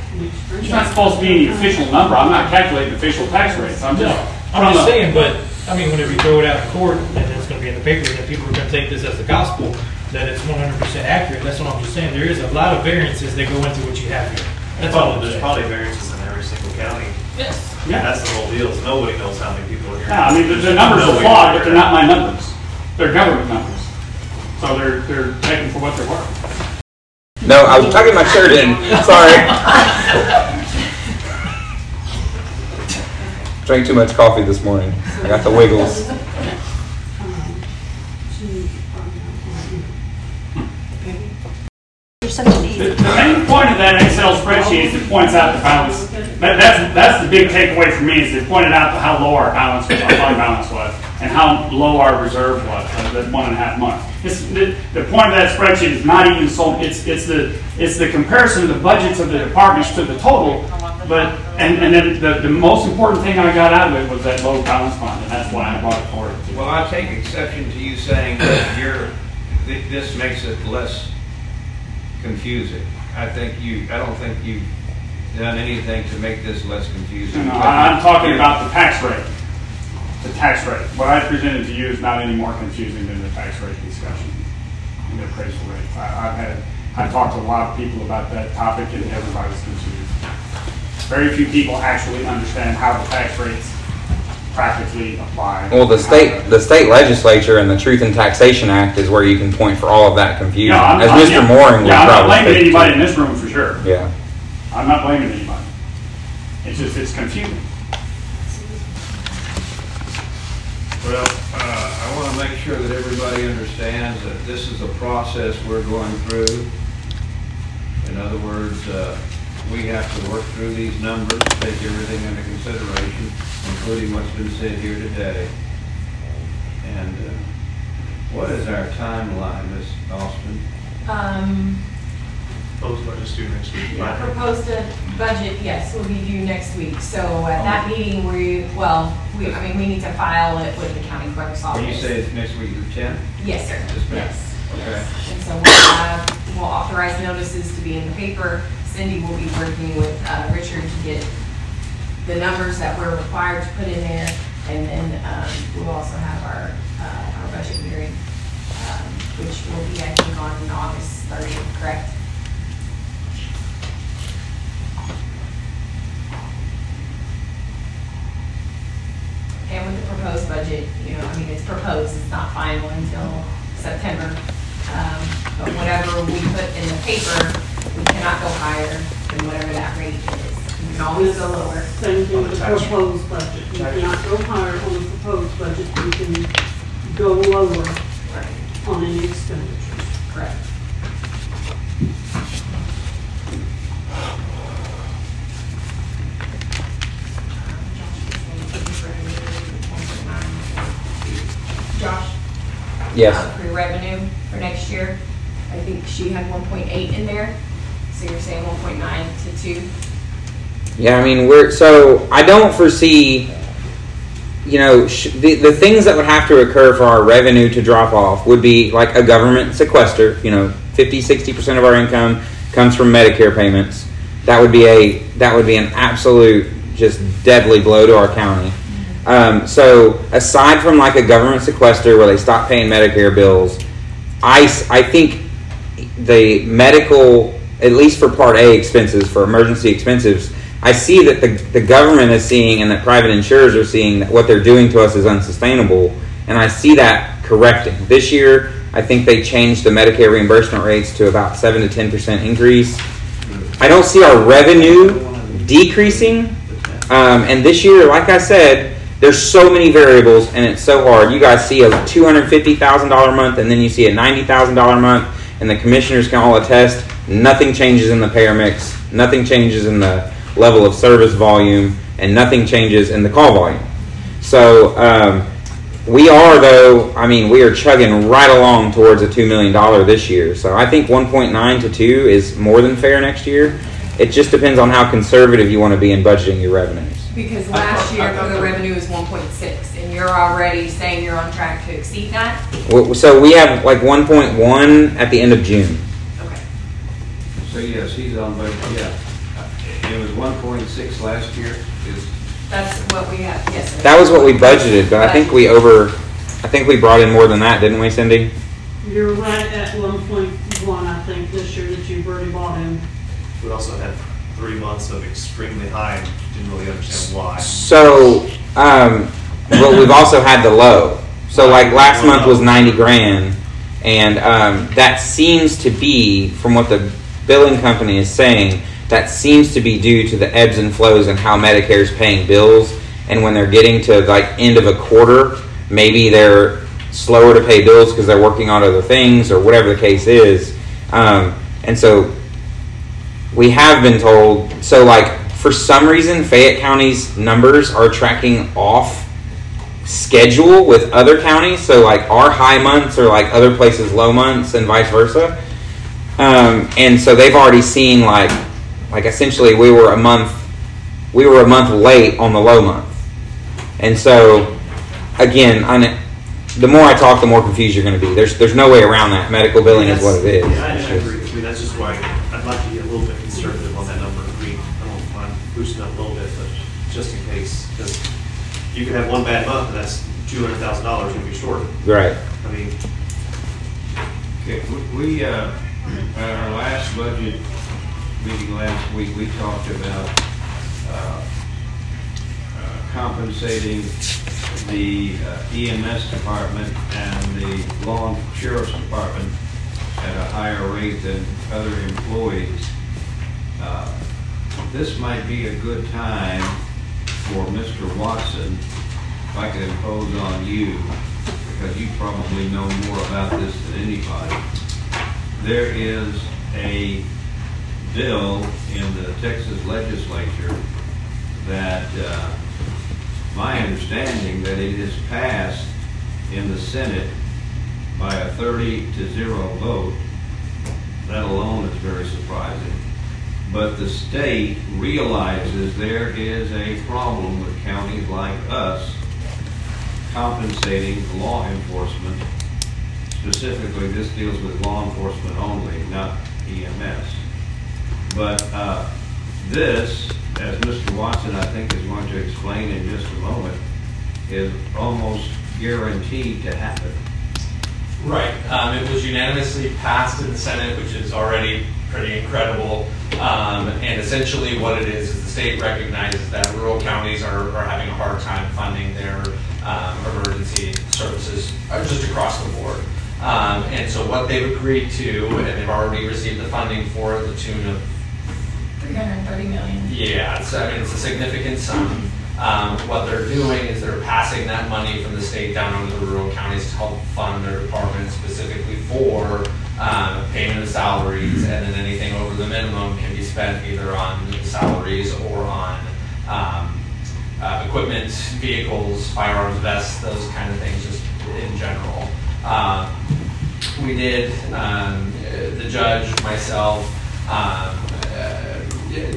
It's not supposed to be any official number, I'm not calculating official tax rates, I'm just. I'm just a- saying, but, I mean, whenever you throw it out in court, and it's gonna be in the paper, and people are gonna take this as the gospel, that it's one hundred percent accurate, that's what I'm just saying, there is a lot of variances that go into what you have here. That's all I'm There's saying. probably variances in every single county. Yes. Yeah, that's the whole deal, is nobody knows how many people are here. Yeah, I mean, the, the numbers are flawed, but they're not my numbers. They're government numbers. So they're, they're taken for what they're worth. No, I was tucking my shirt in. Sorry. Drank too much coffee this morning. I got the wiggles. The the main point of that Excel spreadsheet is it points out the balance. That, that's, that's the big takeaway for me, is they pointed out how low our balance, our fund balance was, and how low our reserve was, uh, that one and a half months. The, the point of that spreadsheet is not even so, it's, it's the, it's the comparison of the budgets of the departments to the total, but, and, and then the, the most important thing I got out of it was that low balance fund, and that's why I brought it forward. Well, I take exception to you saying that you're, th- this makes it less confusing. I think you, I don't think you've done anything to make this less confusing. No, I- I'm talking about the tax rate. The tax rate. What I presented to you is not any more confusing than the tax rate discussion and the appraisal rate. I, I've had, I've talked to a lot of people about that topic and everybody's confused. Very few people actually understand how the tax rates practically apply. Well, the state, the state legislature and the Truth in Taxation Act is where you can point for all of that confusion. Yeah, I'm- As I'm- Mr. Mooring would Yeah, I'm not probably blaming anybody in this room for sure. Yeah. I'm not blaming anybody. It's just, it's confusing. Well, uh, I want to make sure that everybody understands that this is a process we're going through. In other words, uh, we have to work through these numbers, take everything into consideration, including what's been said here today. And uh, what is our timeline, Ms. Austin? Um, Those budgets due next week. Yeah, proposed a budget, yes, will be due next week. So at that meeting, we, well, we, I mean, we need to file it with the county clerk's office. When you say it's next week, the 10th? Yes, sir, Yes, ma'am. yes. Okay. And so we'll have, we'll authorize notices to be in the paper. Cindy will be working with, uh, Richard to get the numbers that we're required to put in there. And then, um, we'll also have our, uh, our budget hearing, um, which will be, I think, on August thirtieth, correct? And with the proposed budget, you know, I mean, it's proposed, it's not final until September. Um, But whatever we put in the paper, we cannot go higher than whatever that rate is. We can always go lower. Same thing On the with the proposed budget. You cannot go higher on the proposed budget, you can go lower on any expenditures. Correct. Josh? Yes. uh, Pre-revenue for next year, I think she had one point eight in there, so you're saying one point nine to two? Yeah, I mean, we're so I don't foresee, you know, sh- the the things that would have to occur for our revenue to drop off would be like a government sequester. You know, 50, 60 percent of our income comes from Medicare payments. That would be a that would be an absolute just deadly blow to our county. Um, so aside from like a government sequester where they stop paying Medicare bills, I, I think the medical, at least for Part A expenses, for emergency expenses, I see that the, the government is seeing and that private insurers are seeing that what they're doing to us is unsustainable. And I see that correcting. This year, I think they changed the Medicare reimbursement rates to about 7 to 10% increase. I don't see our revenue decreasing. Um, and this year, like I said, there's so many variables and it's so hard. You guys see a $250,000 month and then you see a $90,000 month, and the commissioners can all attest nothing changes in the payer mix, nothing changes in the level of service volume, and nothing changes in the call volume. So, um, we are, though, I mean, we are chugging right along towards a $2 million this year. So I think 1.9 to 2 is more than fair next year. It just depends on how conservative you want to be in budgeting your revenues. Because last year for the revenue is one point six, and you're already saying you're on track to exceed that? Well, So we have like 1.1 at the end of June. Okay. So yes, he's on budget, yeah. It was 1.6 last year, is, That's what we have, yes, sir. That was what we budgeted, but I think we over, I think we brought in more than that, didn't we, Cindy? You're right at one point one, I think, this year that you've already bought in. We also had three months of extremely high, and didn't really understand why. So, um, but we've also had the low. So, like last month was ninety grand, and um, that seems to be, from what the billing company is saying, that seems to be due to the ebbs and flows and how Medicare is paying bills. And when they're getting to like end of a quarter, maybe they're slower to pay bills because they're working on other things or whatever the case is. Um, and so we have been told so like for some reason fayette county's numbers are tracking off schedule with other counties. So like our high months are like other places low months and vice versa. Um, and so they've already seen like like essentially we were a month we were a month late on the low month. And so again the more i talk the more confused you're going to be. There's there's no way around that. Medical billing is what it is. Yeah, I I agree. I mean, that's just why I'd like to get a little bit conservative on that number. I mean, I don't mind boosting up a little bit, but just in case, because you can have one bad month and that's two hundred thousand dollars you'll be short. right I mean, Okay, we- we, uh, at our last budget meeting last week, we talked about uh, uh, compensating the uh, EMS department and the law and sheriff's department at a higher rate than other employees. Uh, This might be a good time for Mr. Watson, if I could impose on you, because you probably know more about this than anybody. There is a bill in the Texas legislature that, uh, my understanding that it is passed in the Senate by a 30 to 0 vote. That alone is very surprising. But the state realizes there is a problem with counties like us compensating law enforcement. Specifically, this deals with law enforcement only, not EMS. But uh, this, as Mr. Watson, I think, is going to explain in just a moment, is almost guaranteed to happen. Right. Um, it was unanimously passed in the Senate, which is already pretty incredible. Um, and essentially, what it is is the state recognizes that rural counties are, are having a hard time funding their um, emergency services uh, just across the board. Um, and so, what they've agreed to, and they've already received the funding for the tune of Three hundred and thirty million. yeah, it's, I mean, it's a significant sum. Um, what they're doing is they're passing that money from the state down onto the rural counties to help fund their departments specifically for, um, payment of salaries, and then anything over the minimum can be spent either on salaries or on, um, uh, equipment, vehicles, firearms, vests, those kind of things, just in general. Um, we did, um, the judge, myself, um, uh,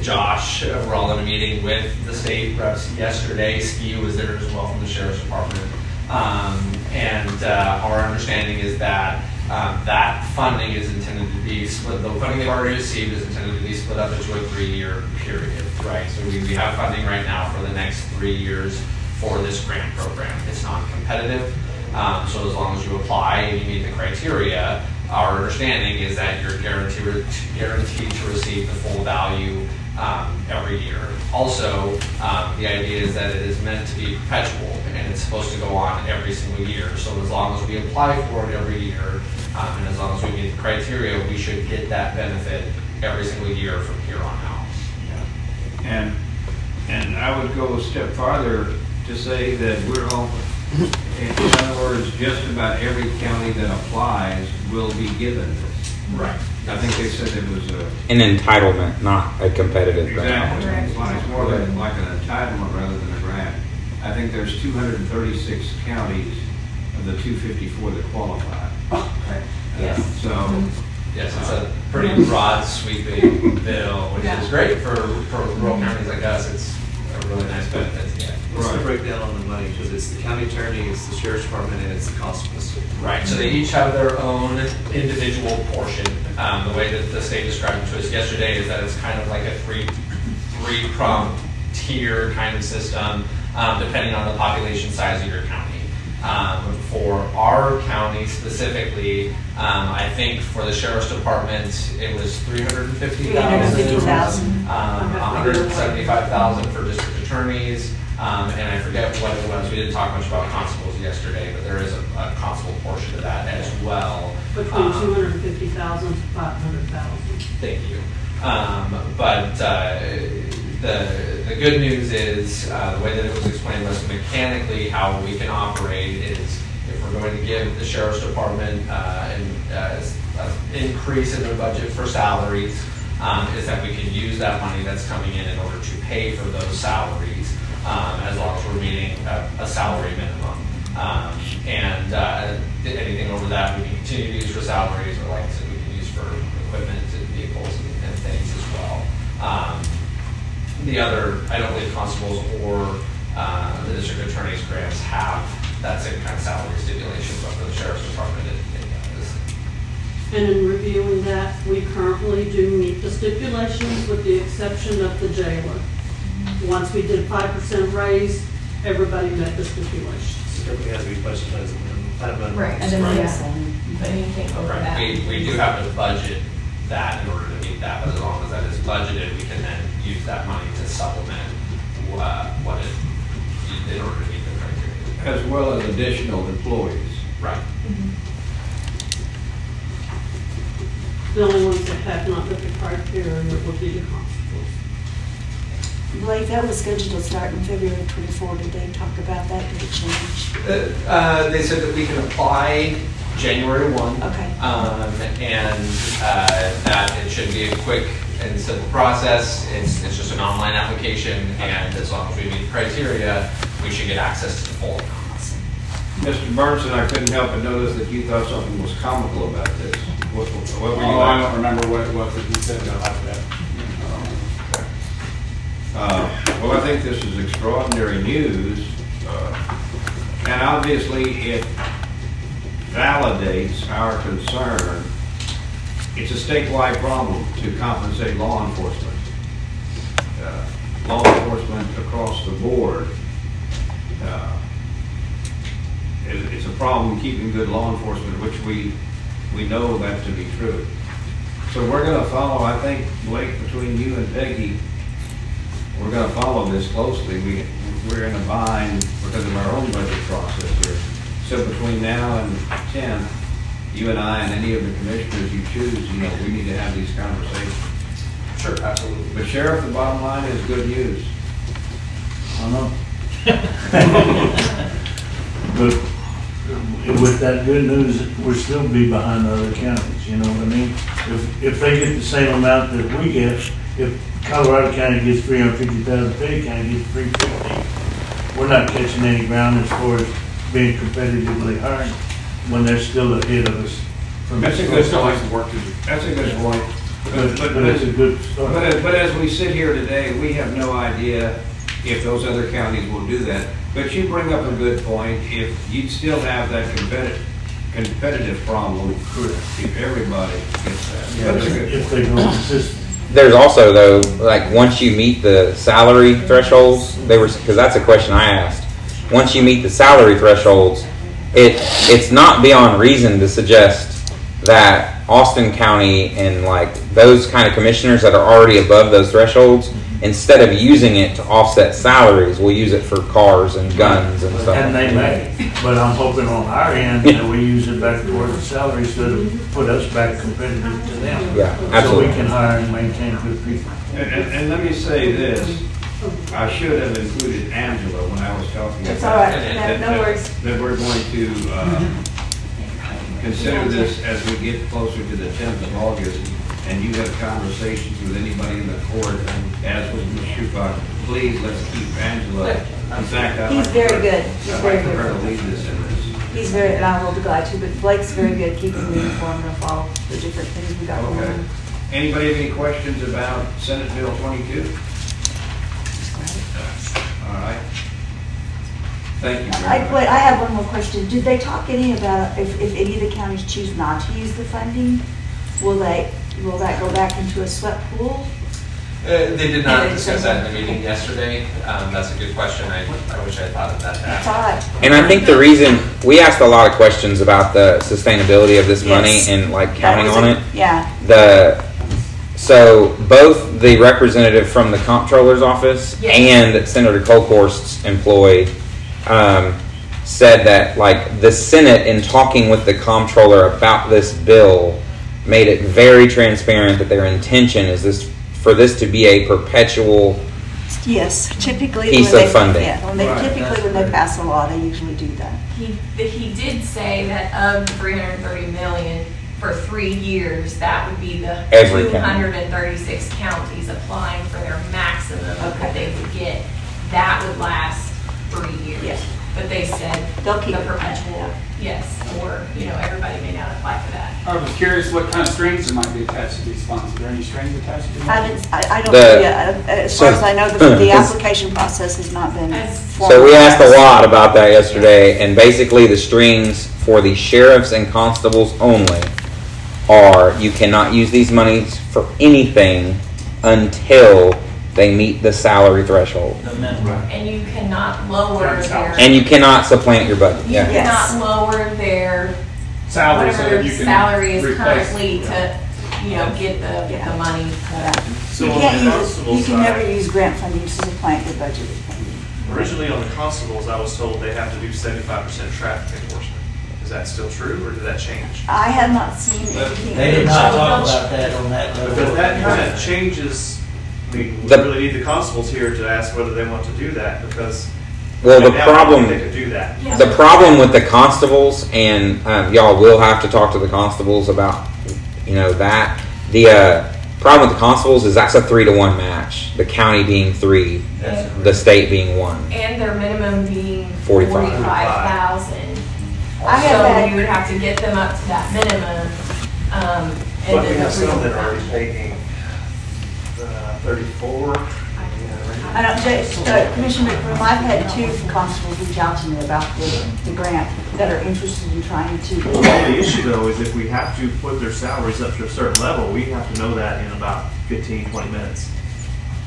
Josh, we're all in a meeting with the state reps yesterday. Ski was there as well from the sheriff's department. Um, and uh, our understanding is that um, that funding is intended to be split, the funding they've already received is intended to be split up into a three-year period, right? So we, we have funding right now for the next three years for this grant program. It's non-competitive. Um, so as long as you apply and you meet the criteria, our understanding is that you're guaranteed, guaranteed to receive the full value um, every year. Also, um, the idea is that it is meant to be perpetual and it's supposed to go on every single year. So as long as we apply for it every year um, and as long as we meet the criteria, we should get that benefit every single year from here on out. And, and I would go a step farther to say that we're all, in other words, just about every county that applies will be given this. Right. I think they said it was a, an entitlement not a competitive exactly, it's it's more like like an entitlement rather than a grant. I think there's two hundred and thirty-six counties of the two fifty-four that qualify. Yes. So, Yes, it's a pretty broad sweeping bill, which Yeah. is great for, for rural counties like us. It's a really nice benefit to get. what's the Right. breakdown on the money? Because it's the county attorney, it's the sheriff's department, and it's the constables. Right, so they each have their own individual portion. Um, the way that the state described it to us yesterday is that it's kind of like a three, three prong tier kind of system, um, depending on the population size of your county. Um, for our county specifically, um, I think for the sheriff's department, it was three hundred and fifty thousand. 350,000. Um, hundred and seventy-five thousand for district attorneys, um, and I forget what it was, we didn't talk much about constables yesterday, but there is a, a constable portion of that as well. Between Um, two hundred and fifty thousand to five hundred thousand. Thank you. Um, but uh, the, the good news is, uh, the way that it was explained was mechanically, how we can operate is if we're going to give the sheriff's department uh, an uh, increase in their budget for salaries, um, is that we can use that money that's coming in in order to pay for those salaries, um, as long as we're meeting a, a salary minimum. Um, and uh, anything over that, we can continue to use for salaries, or like I said, we can use for equipment and vehicles and, and things as well. The other, I don't believe constables or uh, the district attorney's grants have that same kind of salary stipulation, but for the sheriff's department, it, it does. And in reviewing that, we currently do meet the stipulations with the exception of the jailer. Once we did a five percent raise, everybody met the stipulations. Everybody has to be budgeted as a minimum, at a minimum. Right, and then, yeah, but anything over Right, that. we, we do have to budget that in order to meet that, but as long as that is budgeted, we can then use that money to supplement uh, what it, in order to meet the criteria. As well as additional employees. Right. The only ones that have not met the criteria would be the constables. Blake, that was scheduled to start in February 24. Did they talk about that? Did it change? Uh, uh, they said that we can apply January one. Okay. Um, and, uh, that it should be a quick and simple process. It's, it's just an online application, and as long as we meet the criteria, we should get access to the full amounts. Mr. Burnson, I couldn't help but notice that you thought something was comical about this. What, what were you? Oh, I don't remember what it was that he said about that. Uh, Well, I think this is extraordinary news, uh, and obviously it validates our concern. It's a statewide problem to compensate law enforcement. Uh, Law enforcement across the board. uh, it- It's a problem keeping good law enforcement, which we, we know that to be true. So we're going to follow, I think, Blake, between you and Peggy, we're gonna follow this closely. We, we're in a bind because of our own budget process here. So between now and ten, you and I and any of the commissioners you choose, you know, we need to have these conversations. Sure, absolutely. But Sheriff, the bottom line is good news. I know. *laughs* But with that good news, we'll still be behind the other counties, you know what I mean? If, if they get the same amount that we get, if Colorado County gets three hundred fifty thousand, Fayette County gets three fifty, we're not catching any ground as far as being competitively hired when they're still ahead of us. from- That's a good Still point. work to do. That's a good point. But, But, but it's a good start. but, as- but as we sit here today, we have no idea if those other counties will do that. But you bring up a good point. If you'd still have that competitive, competitive problem if everybody gets that. Yeah, That's a good if point. they go consistent. There's also though, like once you meet the salary thresholds, they were because that's a question I asked. Once you meet the salary thresholds, it it's not beyond reason to suggest that Austin County and like those kind of commissioners that are already above those thresholds, instead of using it to offset salaries, will use it for cars and guns and stuff. And they may, but I'm hoping on our end that we use it back towards the salaries to put us back competitive to them. Yeah, So we can hire and maintain good people. And, and, and let me say this, I should have included Angela when I was talking. It's all right. that- No- no that- worries. That we're going to, uh, *laughs* consider this as we get closer to the tenth of August, and you have conversations with anybody in the court, as with Ms. Schubacher, please, let's keep Angela. In fact, I'd He's like very good. He's I'd very like for good. her to lead this in this. He's very, and I will be glad to, but Blake's very good keeping me informed of all the different things we got going Okay. on. Anybody have any questions about Senate Bill twenty-two? All right. Thank you very I, much. wait, I have one more question. Did they talk any about if, if any of the counties choose not to use the funding? Will they, will that go back into a sweat pool? Uh, They did not And discuss that in the meeting yesterday. Um, That's a good question. I I wish I had thought of that. to That's ask. And I think the reason we asked a lot of questions about the sustainability of this money Yes. and like counting on a- it. Yeah, The so both the representative from the comptroller's office Yes. and Senator Kolkhorst's employee um, said that like the Senate in talking with the comptroller about this bill made it very transparent that their intention is this for this to be a perpetual yes, typically. Piece when of they- funding. Yeah, when they, Right, typically that's when they pass a law, they usually do that. He, he did say that of the three hundred and thirty million for three years, that would be the Every two county. hundred and thirty-six counties applying for their maximum that they would get. That would last three years. Yes. But they said They'll keep the it. perpetual, yes, or, you know, everybody may not apply for that. I was curious what kind of strings there might be attached to these funds. Are there any strings attached to them? I didn't, I, I don't, The- yeah, uh, as far as I know, the, *laughs* the application process has not been. As- So we asked a lot about that yesterday, and basically the strings for the sheriffs and constables only are you cannot use these monies for anything until they meet the salary threshold, The minimum. And you cannot lower their, and you cannot supplant your budget. you Yeah. Yes. cannot lower their Salary so whatever that you can salary is replace- currently to, you know, get the, Yeah. the money. So You can't use, you can side- never use grant funding to supplant your budget. Originally on the constables, I was told they have to do seventy-five percent traffic enforcement. Is that still true, or did that change? I have not seen anything. They did not talk about that on that level. Because that kind of changes, I mean, we The- really need the constables here to ask whether they want to do that, because Well, the right now, I don't problem. They could do that. Yeah. The problem with the constables, and um, y'all will have to talk to the constables about, you know, that. The uh, problem with the constables is that's a three to one match. The county being three, That's the state being one. And their minimum being 45. forty-five thousand. I have So had- you would have to get them up to that minimum, um, and But we then have some that are already real. taking uh, thirty-four. I don't, Jay- uh, Commissioner McBroom, I've had two constables reach out to me about the, the grant that are interested in trying to. Well, the issue though is if we have to put their salaries up to a certain level, we have to know that in about 15, 20 minutes.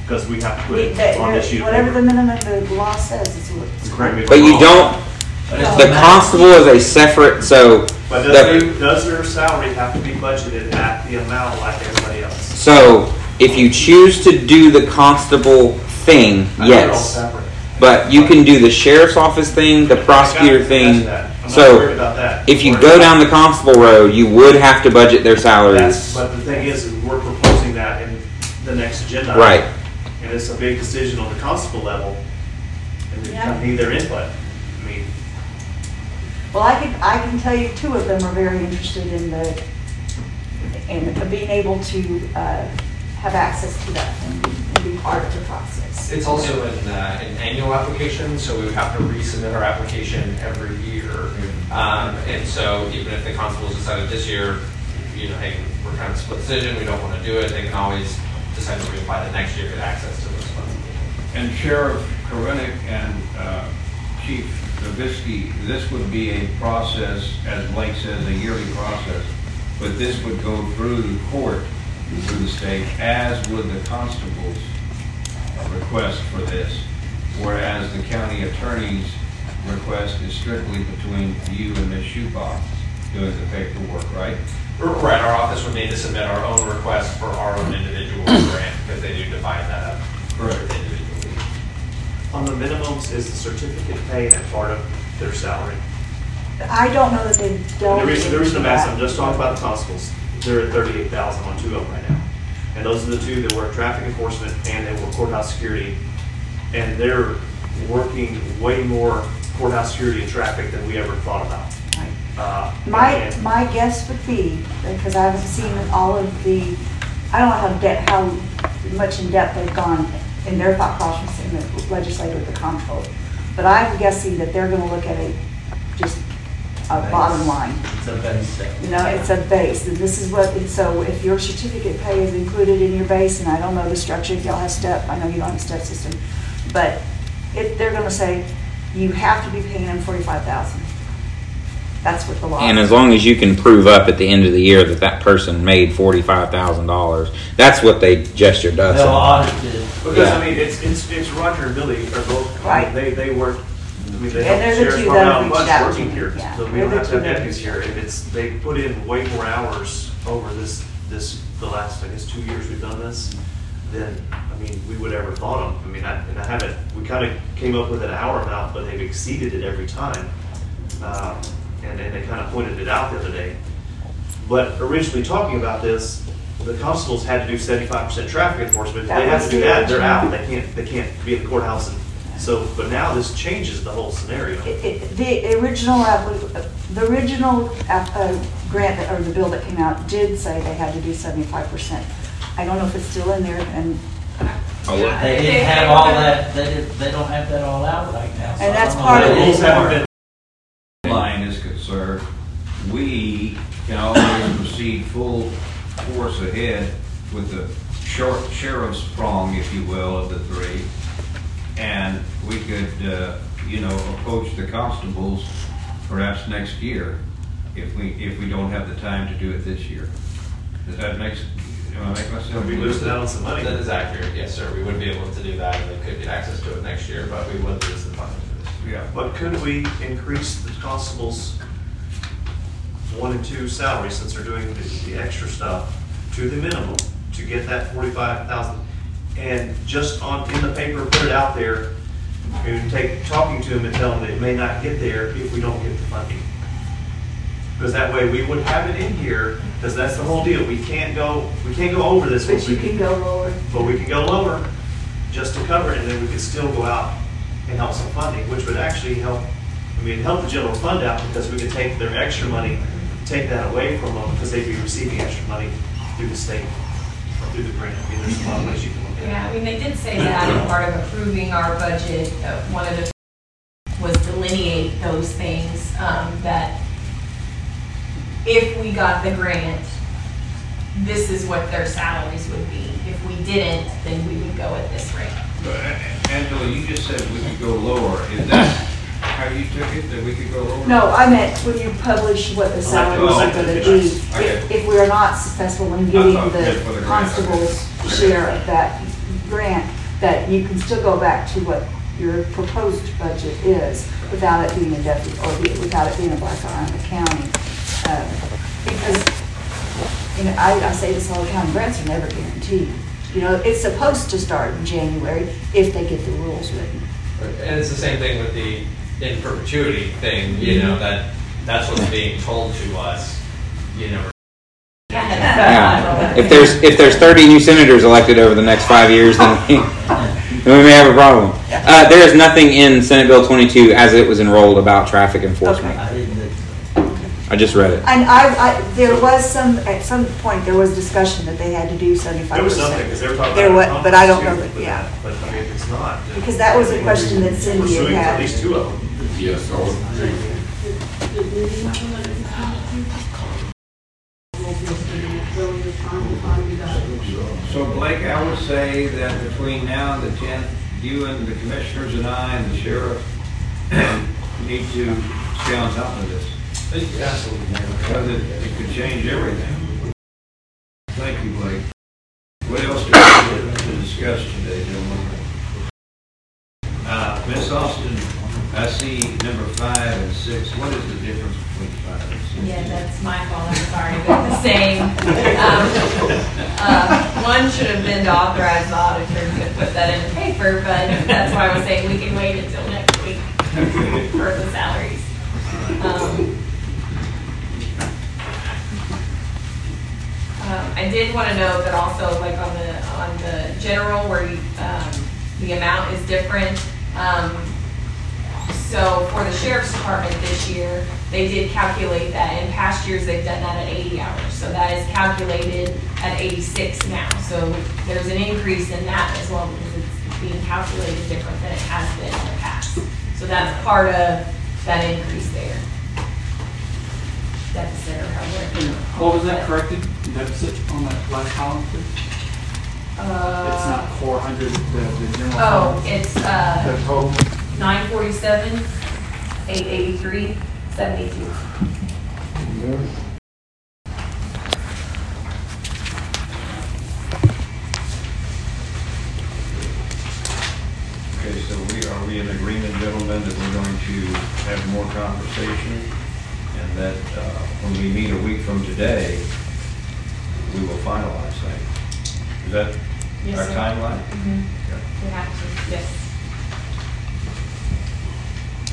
Because we have to put it That- on this sheet. of Whatever the paper. minimum the law says is what. it's Correct me if But I'm you wrong. don't. But it's The constable is a separate. So But the- does, their- does their salary have to be budgeted at the amount like everybody else? So if you choose to do the constable thing, I know they're all yes. separate. But you can do the sheriff's office thing, the prosecutor I thing. that. I'm not So worried about that. if you Worried go about- down the constable road, you would have to budget their That's, salaries. but the thing is, is we're proposing that in the next agenda. Right. And it's a big decision on the constable level, and we Yeah. kind of need their input. I mean, Well, I can, I can tell you two of them are very interested in the, in being able to, uh, have access to that and be- and part of the process. It's also an, uh, an annual application, so we would have to resubmit our application every year. Um, and so even if the constables decided this year, you know, hey, we're kind of split decision, we don't want to do it, they can always decide to reapply the next year, to get access to those funds. And Sheriff Korenek and uh, Chief Zabisky, this would be a process, as Blake says, a yearly process, but this would go through the court, through the state, as would the constable's request for this, whereas the county attorney's request is strictly between you and Ms. Shubaugh doing the paperwork, right? Right, our office would need to submit our own request for our own individual grant, because they do divide that up. Correct. On the minimums, is the certificate pay a part of their salary? I don't know that they've And delved The reason, the reason I'm asking, I'm just talking about the constables, they're at thirty-eight thousand on two of them right now. And those are the two that work traffic enforcement and they work courthouse security. And they're working way more courthouse security and traffic than we ever thought about. Right. Uh, My, and- my guess would be, because I haven't seen all of the, I don't know how de, how much in depth they've gone in their thought process in the legislature, with the control. But I'm guessing that they're gonna look at it just a bottom line. It's a basic. You know, it's a base, and this is what, and so if your certificate pay is included in your base, and I don't know the structure, if y'all have step, I know you don't have a step system, but if, they're gonna say, you have to be paying them forty-five thousand. That's what the law. And is. as long as you can prove up at the end of the year that that person made forty-five thousand dollars, that's what they gestured us. They'll audit it. Because, Yeah. I mean, it's, it's, it's Roger and Billy are both, Right. they, they work, I mean, they And help they're the the sheriff's two that reached much out working me. here. Yeah, So we they're don't have to two have that deputies here. If it's, they put in way more hours over this, this, the last, I guess, two years we've done this, than, I mean, we would ever thought of. I mean, I, and I haven't, we kind of came up with an hour amount, but they've exceeded it every time. Um, And then they kind of pointed it out the other day. But originally talking about this, the constables had to do seventy-five percent traffic enforcement. If That they have was to do the that, they're out. They can't, they can't be in the courthouse and, so, but now this changes the whole scenario. It- it- The original, appli- the original app- uh, grant, that- or the bill that came out did say they had to do seventy-five percent. I don't know if it's still in there, and, Oh. They didn't have all that, they didn't, they don't have that all out right now. so And that's don't know part what of it it. is. Rules haven't been line is concerned, we can always *coughs* proceed full force ahead with the short sheriff's prong, if you will, of the three. And we could, uh, you know, approach the constables perhaps next year if we, if we don't have the time to do it this year. Does that make, s- am I making myself? We losing out on some money. That is accurate, yes, sir. We would be able to do that, and they could get access to it next year, but we would lose the funding for this. Yeah. But could we increase the constables' one and two salaries, since they're doing the, the extra stuff, to the minimum, to get that forty-five thousand? And just on, in the paper, put it out there, and take, talking to them and tell them that it may not get there if we don't get the funding. Because that way, we would have it in here, because that's the whole deal, we can't go, we can't go over this. but you can go lower. But we can go lower just to cover it, and then we could still go out and help some funding, which would actually help, I mean, help the general fund out, because we could take their extra money, take that away from them, because they'd be receiving extra money through the state, or through the grant. I mean, there's a lot of ways you can look at it. Yeah, I mean, they did say that in part of approving our budget, uh, one of the, was delineate those things, um, that if we got the grant, this is what their salaries would be. If we didn't, then we would go at this rate. But, Angela, you just said we could go lower. Is that how you took it, that we could go lower? No, I meant when you publish what the salaries are gonna be. If, if we are not successful in getting thought you for the the grant. constable's share of that grant, that you can still go back to what your proposed budget is without it being a deputy, or be- without it being a black eye on the county. Uh, Because, you know, I, I say this all the time, grants are never guaranteed. You know, it's supposed to start in January if they get the rules written. And it's the same thing with the in perpetuity thing, you know, that, that's what's being told to us, you know. Yeah. *laughs* If there's, if there's thirty new senators elected over the next five years, then we, *laughs* then we may have a problem. Uh, there is nothing in Senate Bill twenty-two as it was enrolled about traffic enforcement. I I just read it. And I, I, there was some, at some point, there was discussion that they had to do seventy-five There was percent. something, because they were talking There about. wa- but I don't know that- yeah. But, I mean, if it's not. Because that was a question that Cindy We're had for had. at least two of them. Yes, all, So Blake, I would say that between now and the tenth, you and the commissioners and I and the sheriff *clears throat* need to stay on top of this. Absolutely. Because it, it could change everything. Thank you, Blake. I see number five and six. What is the difference between five and six? Yeah, that's my fault, I'm sorry, they're the same. Um, uh, One should have been to authorize the auditor to put that in the paper, but that's why I was saying we can wait until next week for the salaries. Um, um, I did want to note that also, like on the, on the general, where you, um, the amount is different, um, so for the sheriff's department this year, they did calculate that. In past years, they've done that at 80 hours. So that is calculated at 86 now. So there's an increase in that as well because it's being calculated different than it has been in the past. So that's part of that increase there. Deficit or however. What was that corrected, deficit on that last column, please? It's Uh, not four hundred, the, the general oh, fund, it's, the uh, total. 947, 883, seventy-two. Okay, so we, are we in agreement, gentlemen, that we're going to have more conversation? And that, uh, when we meet a week from today, we will finalize things? Is that Yes, our sir. timeline? Mhm. We have to, yes.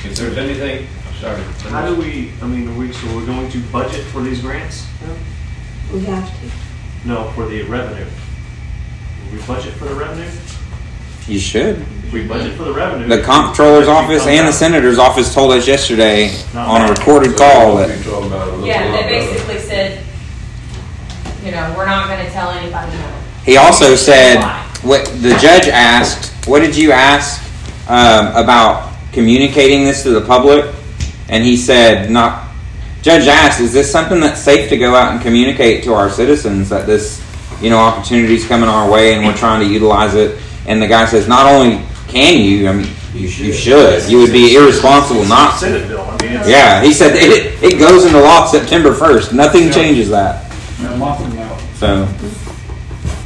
If there's anything, sorry. How do we, I mean, are we, so we're going to budget for these grants? We have to. No, for the revenue. Will we budget for the revenue? You should. If we budget for the revenue. The comptroller's office and the senator's office told us yesterday on a recorded call that Yeah, they basically said, you know, we're not gonna tell anybody no. He also said, what the judge asked, what did you ask um, about communicating this to the public? And he said, not. Judge asked, is this something that's safe to go out and communicate to our citizens that this, you know, opportunity is coming our way and we're trying to utilize it? And the guy says, not only can you, I mean, you, should. you should. You would be irresponsible not to. Senate bill, I mean, it's. Yeah, he said it, it goes into law September 1st. Nothing changes that. A month from now. So.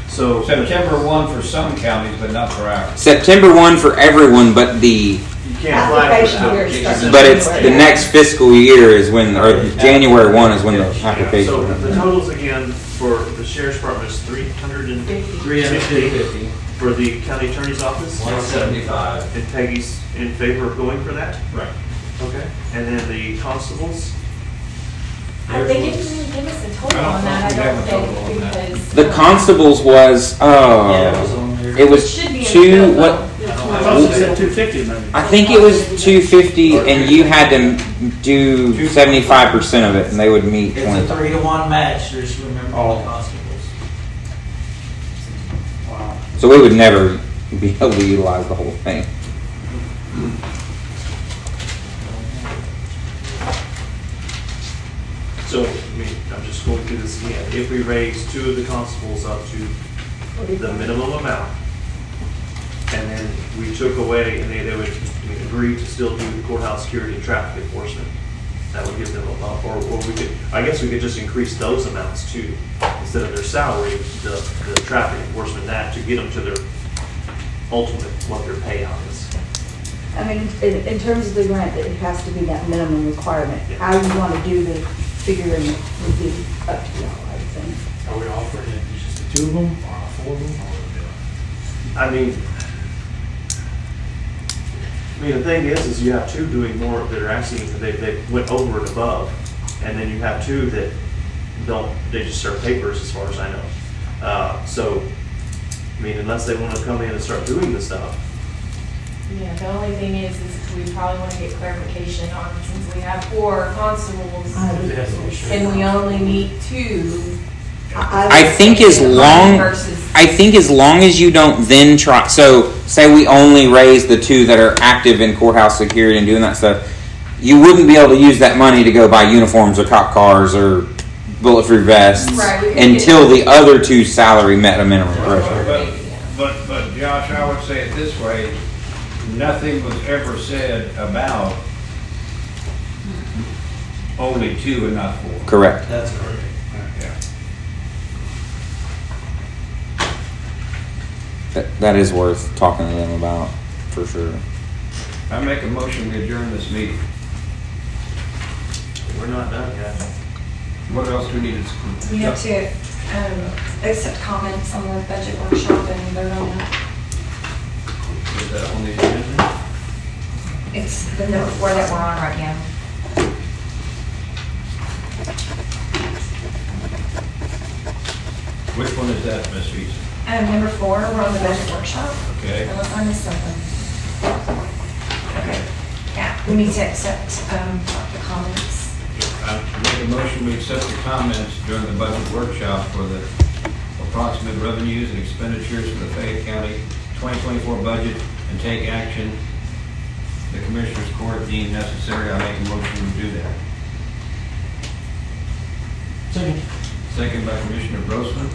So. September one for some counties, but not for ours. September 1 for everyone, but the You can't apply for Application year applications. starts but it's the next fiscal year is when or January 1 is when the So application. the totals again for the sheriff's department is three hundred and Three hundred fifty fifty. for the county attorney's office. One seventy-five. And Peggy's in favor of going for that? Right. Okay. And then the constables? I think it didn't even give us a total on that, I don't think, because. The constables was oh it was Should be in the two bill, what I thought it said two fifty, maybe. I think it was 250 and you had to do 75% of it and they would meet It's a 20. three to one match, just remember all the oh. constables. Wow. So we would never be able to utilize the whole thing. So, I mean, I'm just going through this again. If we raise two of the constables up to the minimum amount, and then we took away, and they, they would I mean, agree to still do the courthouse security and traffic enforcement, that would give them a bump, or, or we could, I guess we could just increase those amounts too, instead of their salary, the, the traffic enforcement, that, to get them to their ultimate, what their payout is. I mean, in, in terms of the grant, it has to be that minimum requirement. How you want to do the figuring would be up to y'all, I think. Are we offering it just the two of them or four of them? or uh? I mean, I mean, the thing is, is you have two doing more, that are actually, they, they went over and above, and then you have two that don't, they just serve papers, as far as I know. Uh, so, I mean, unless they wanna come in and start doing the stuff, Yeah, the only thing is, is we probably want to get clarification on, since we have four constables, and we only need two. I think as long Versus, I think as long as you don't then try so say we only raise the two that are active in courthouse security and doing that stuff, you wouldn't be able to use that money to go buy uniforms or cop cars or bulletproof vests Right, until the other two salary met a minimum threshold. But, but, but Josh, I would say it this way, nothing was ever said about only two and not four. Correct. That's correct. Yeah. That, that is worth talking to them about for sure. I make a motion we adjourn this meeting. we're not done yet. What else do we need to? we have to, um, accept comments on the budget workshop and vote on that. Is that on the agenda? It's the number four that we're on right now. Which one is that, Ms. Feast? Um, number four, we're on the budget workshop, Okay. unless I missed something. Okay, yeah, we need to accept, um, the comments. I make a motion we accept the comments during the budget workshop for the approximate revenues and expenditures for the Fayette County 2024 budget and take action the Commissioners Court deemed necessary. I make a motion to do that. Second. Second by Commissioner Grossman.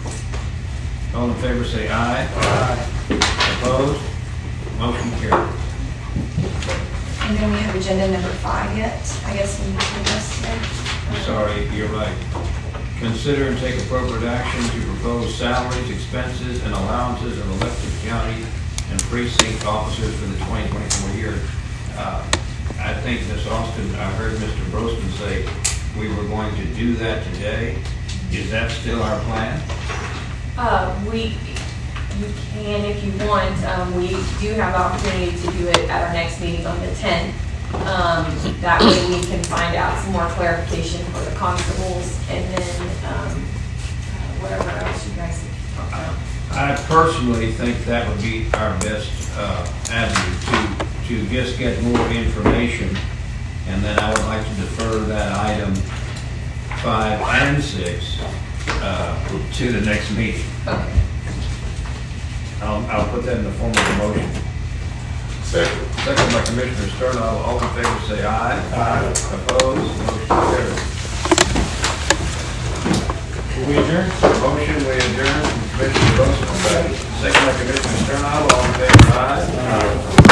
All in favor say aye. Aye. Opposed? Motion carried. And then we have agenda number five yet, I guess we need to address today. I'm sorry, you're right. Consider and take appropriate action to propose salaries, expenses, and allowances of elected county and precinct officers for the 2024 year. Uh, I think, Ms. Austin, I heard Mr. Brosman say we were going to do that today. Is that still our plan? Uh, we, you can if you want, um, we do have opportunity to do it at our next meeting on the tenth. Um, that way we can find out some more clarification for the constables and then, um, uh, whatever else you guys. I personally think that would be our best uh, avenue to, to just get more information. And then I would like to defer that item five and six uh, to the next meeting. Okay. Um, I'll, put that in the form of a motion. Second. Second by Commissioner Sternall, all in favor say aye. Aye. Opposed, motion carries. Will we adjourn? Motion, we adjourn, Commissioner Russell, second by Commissioner Sternall, all in favor, aye. Aye.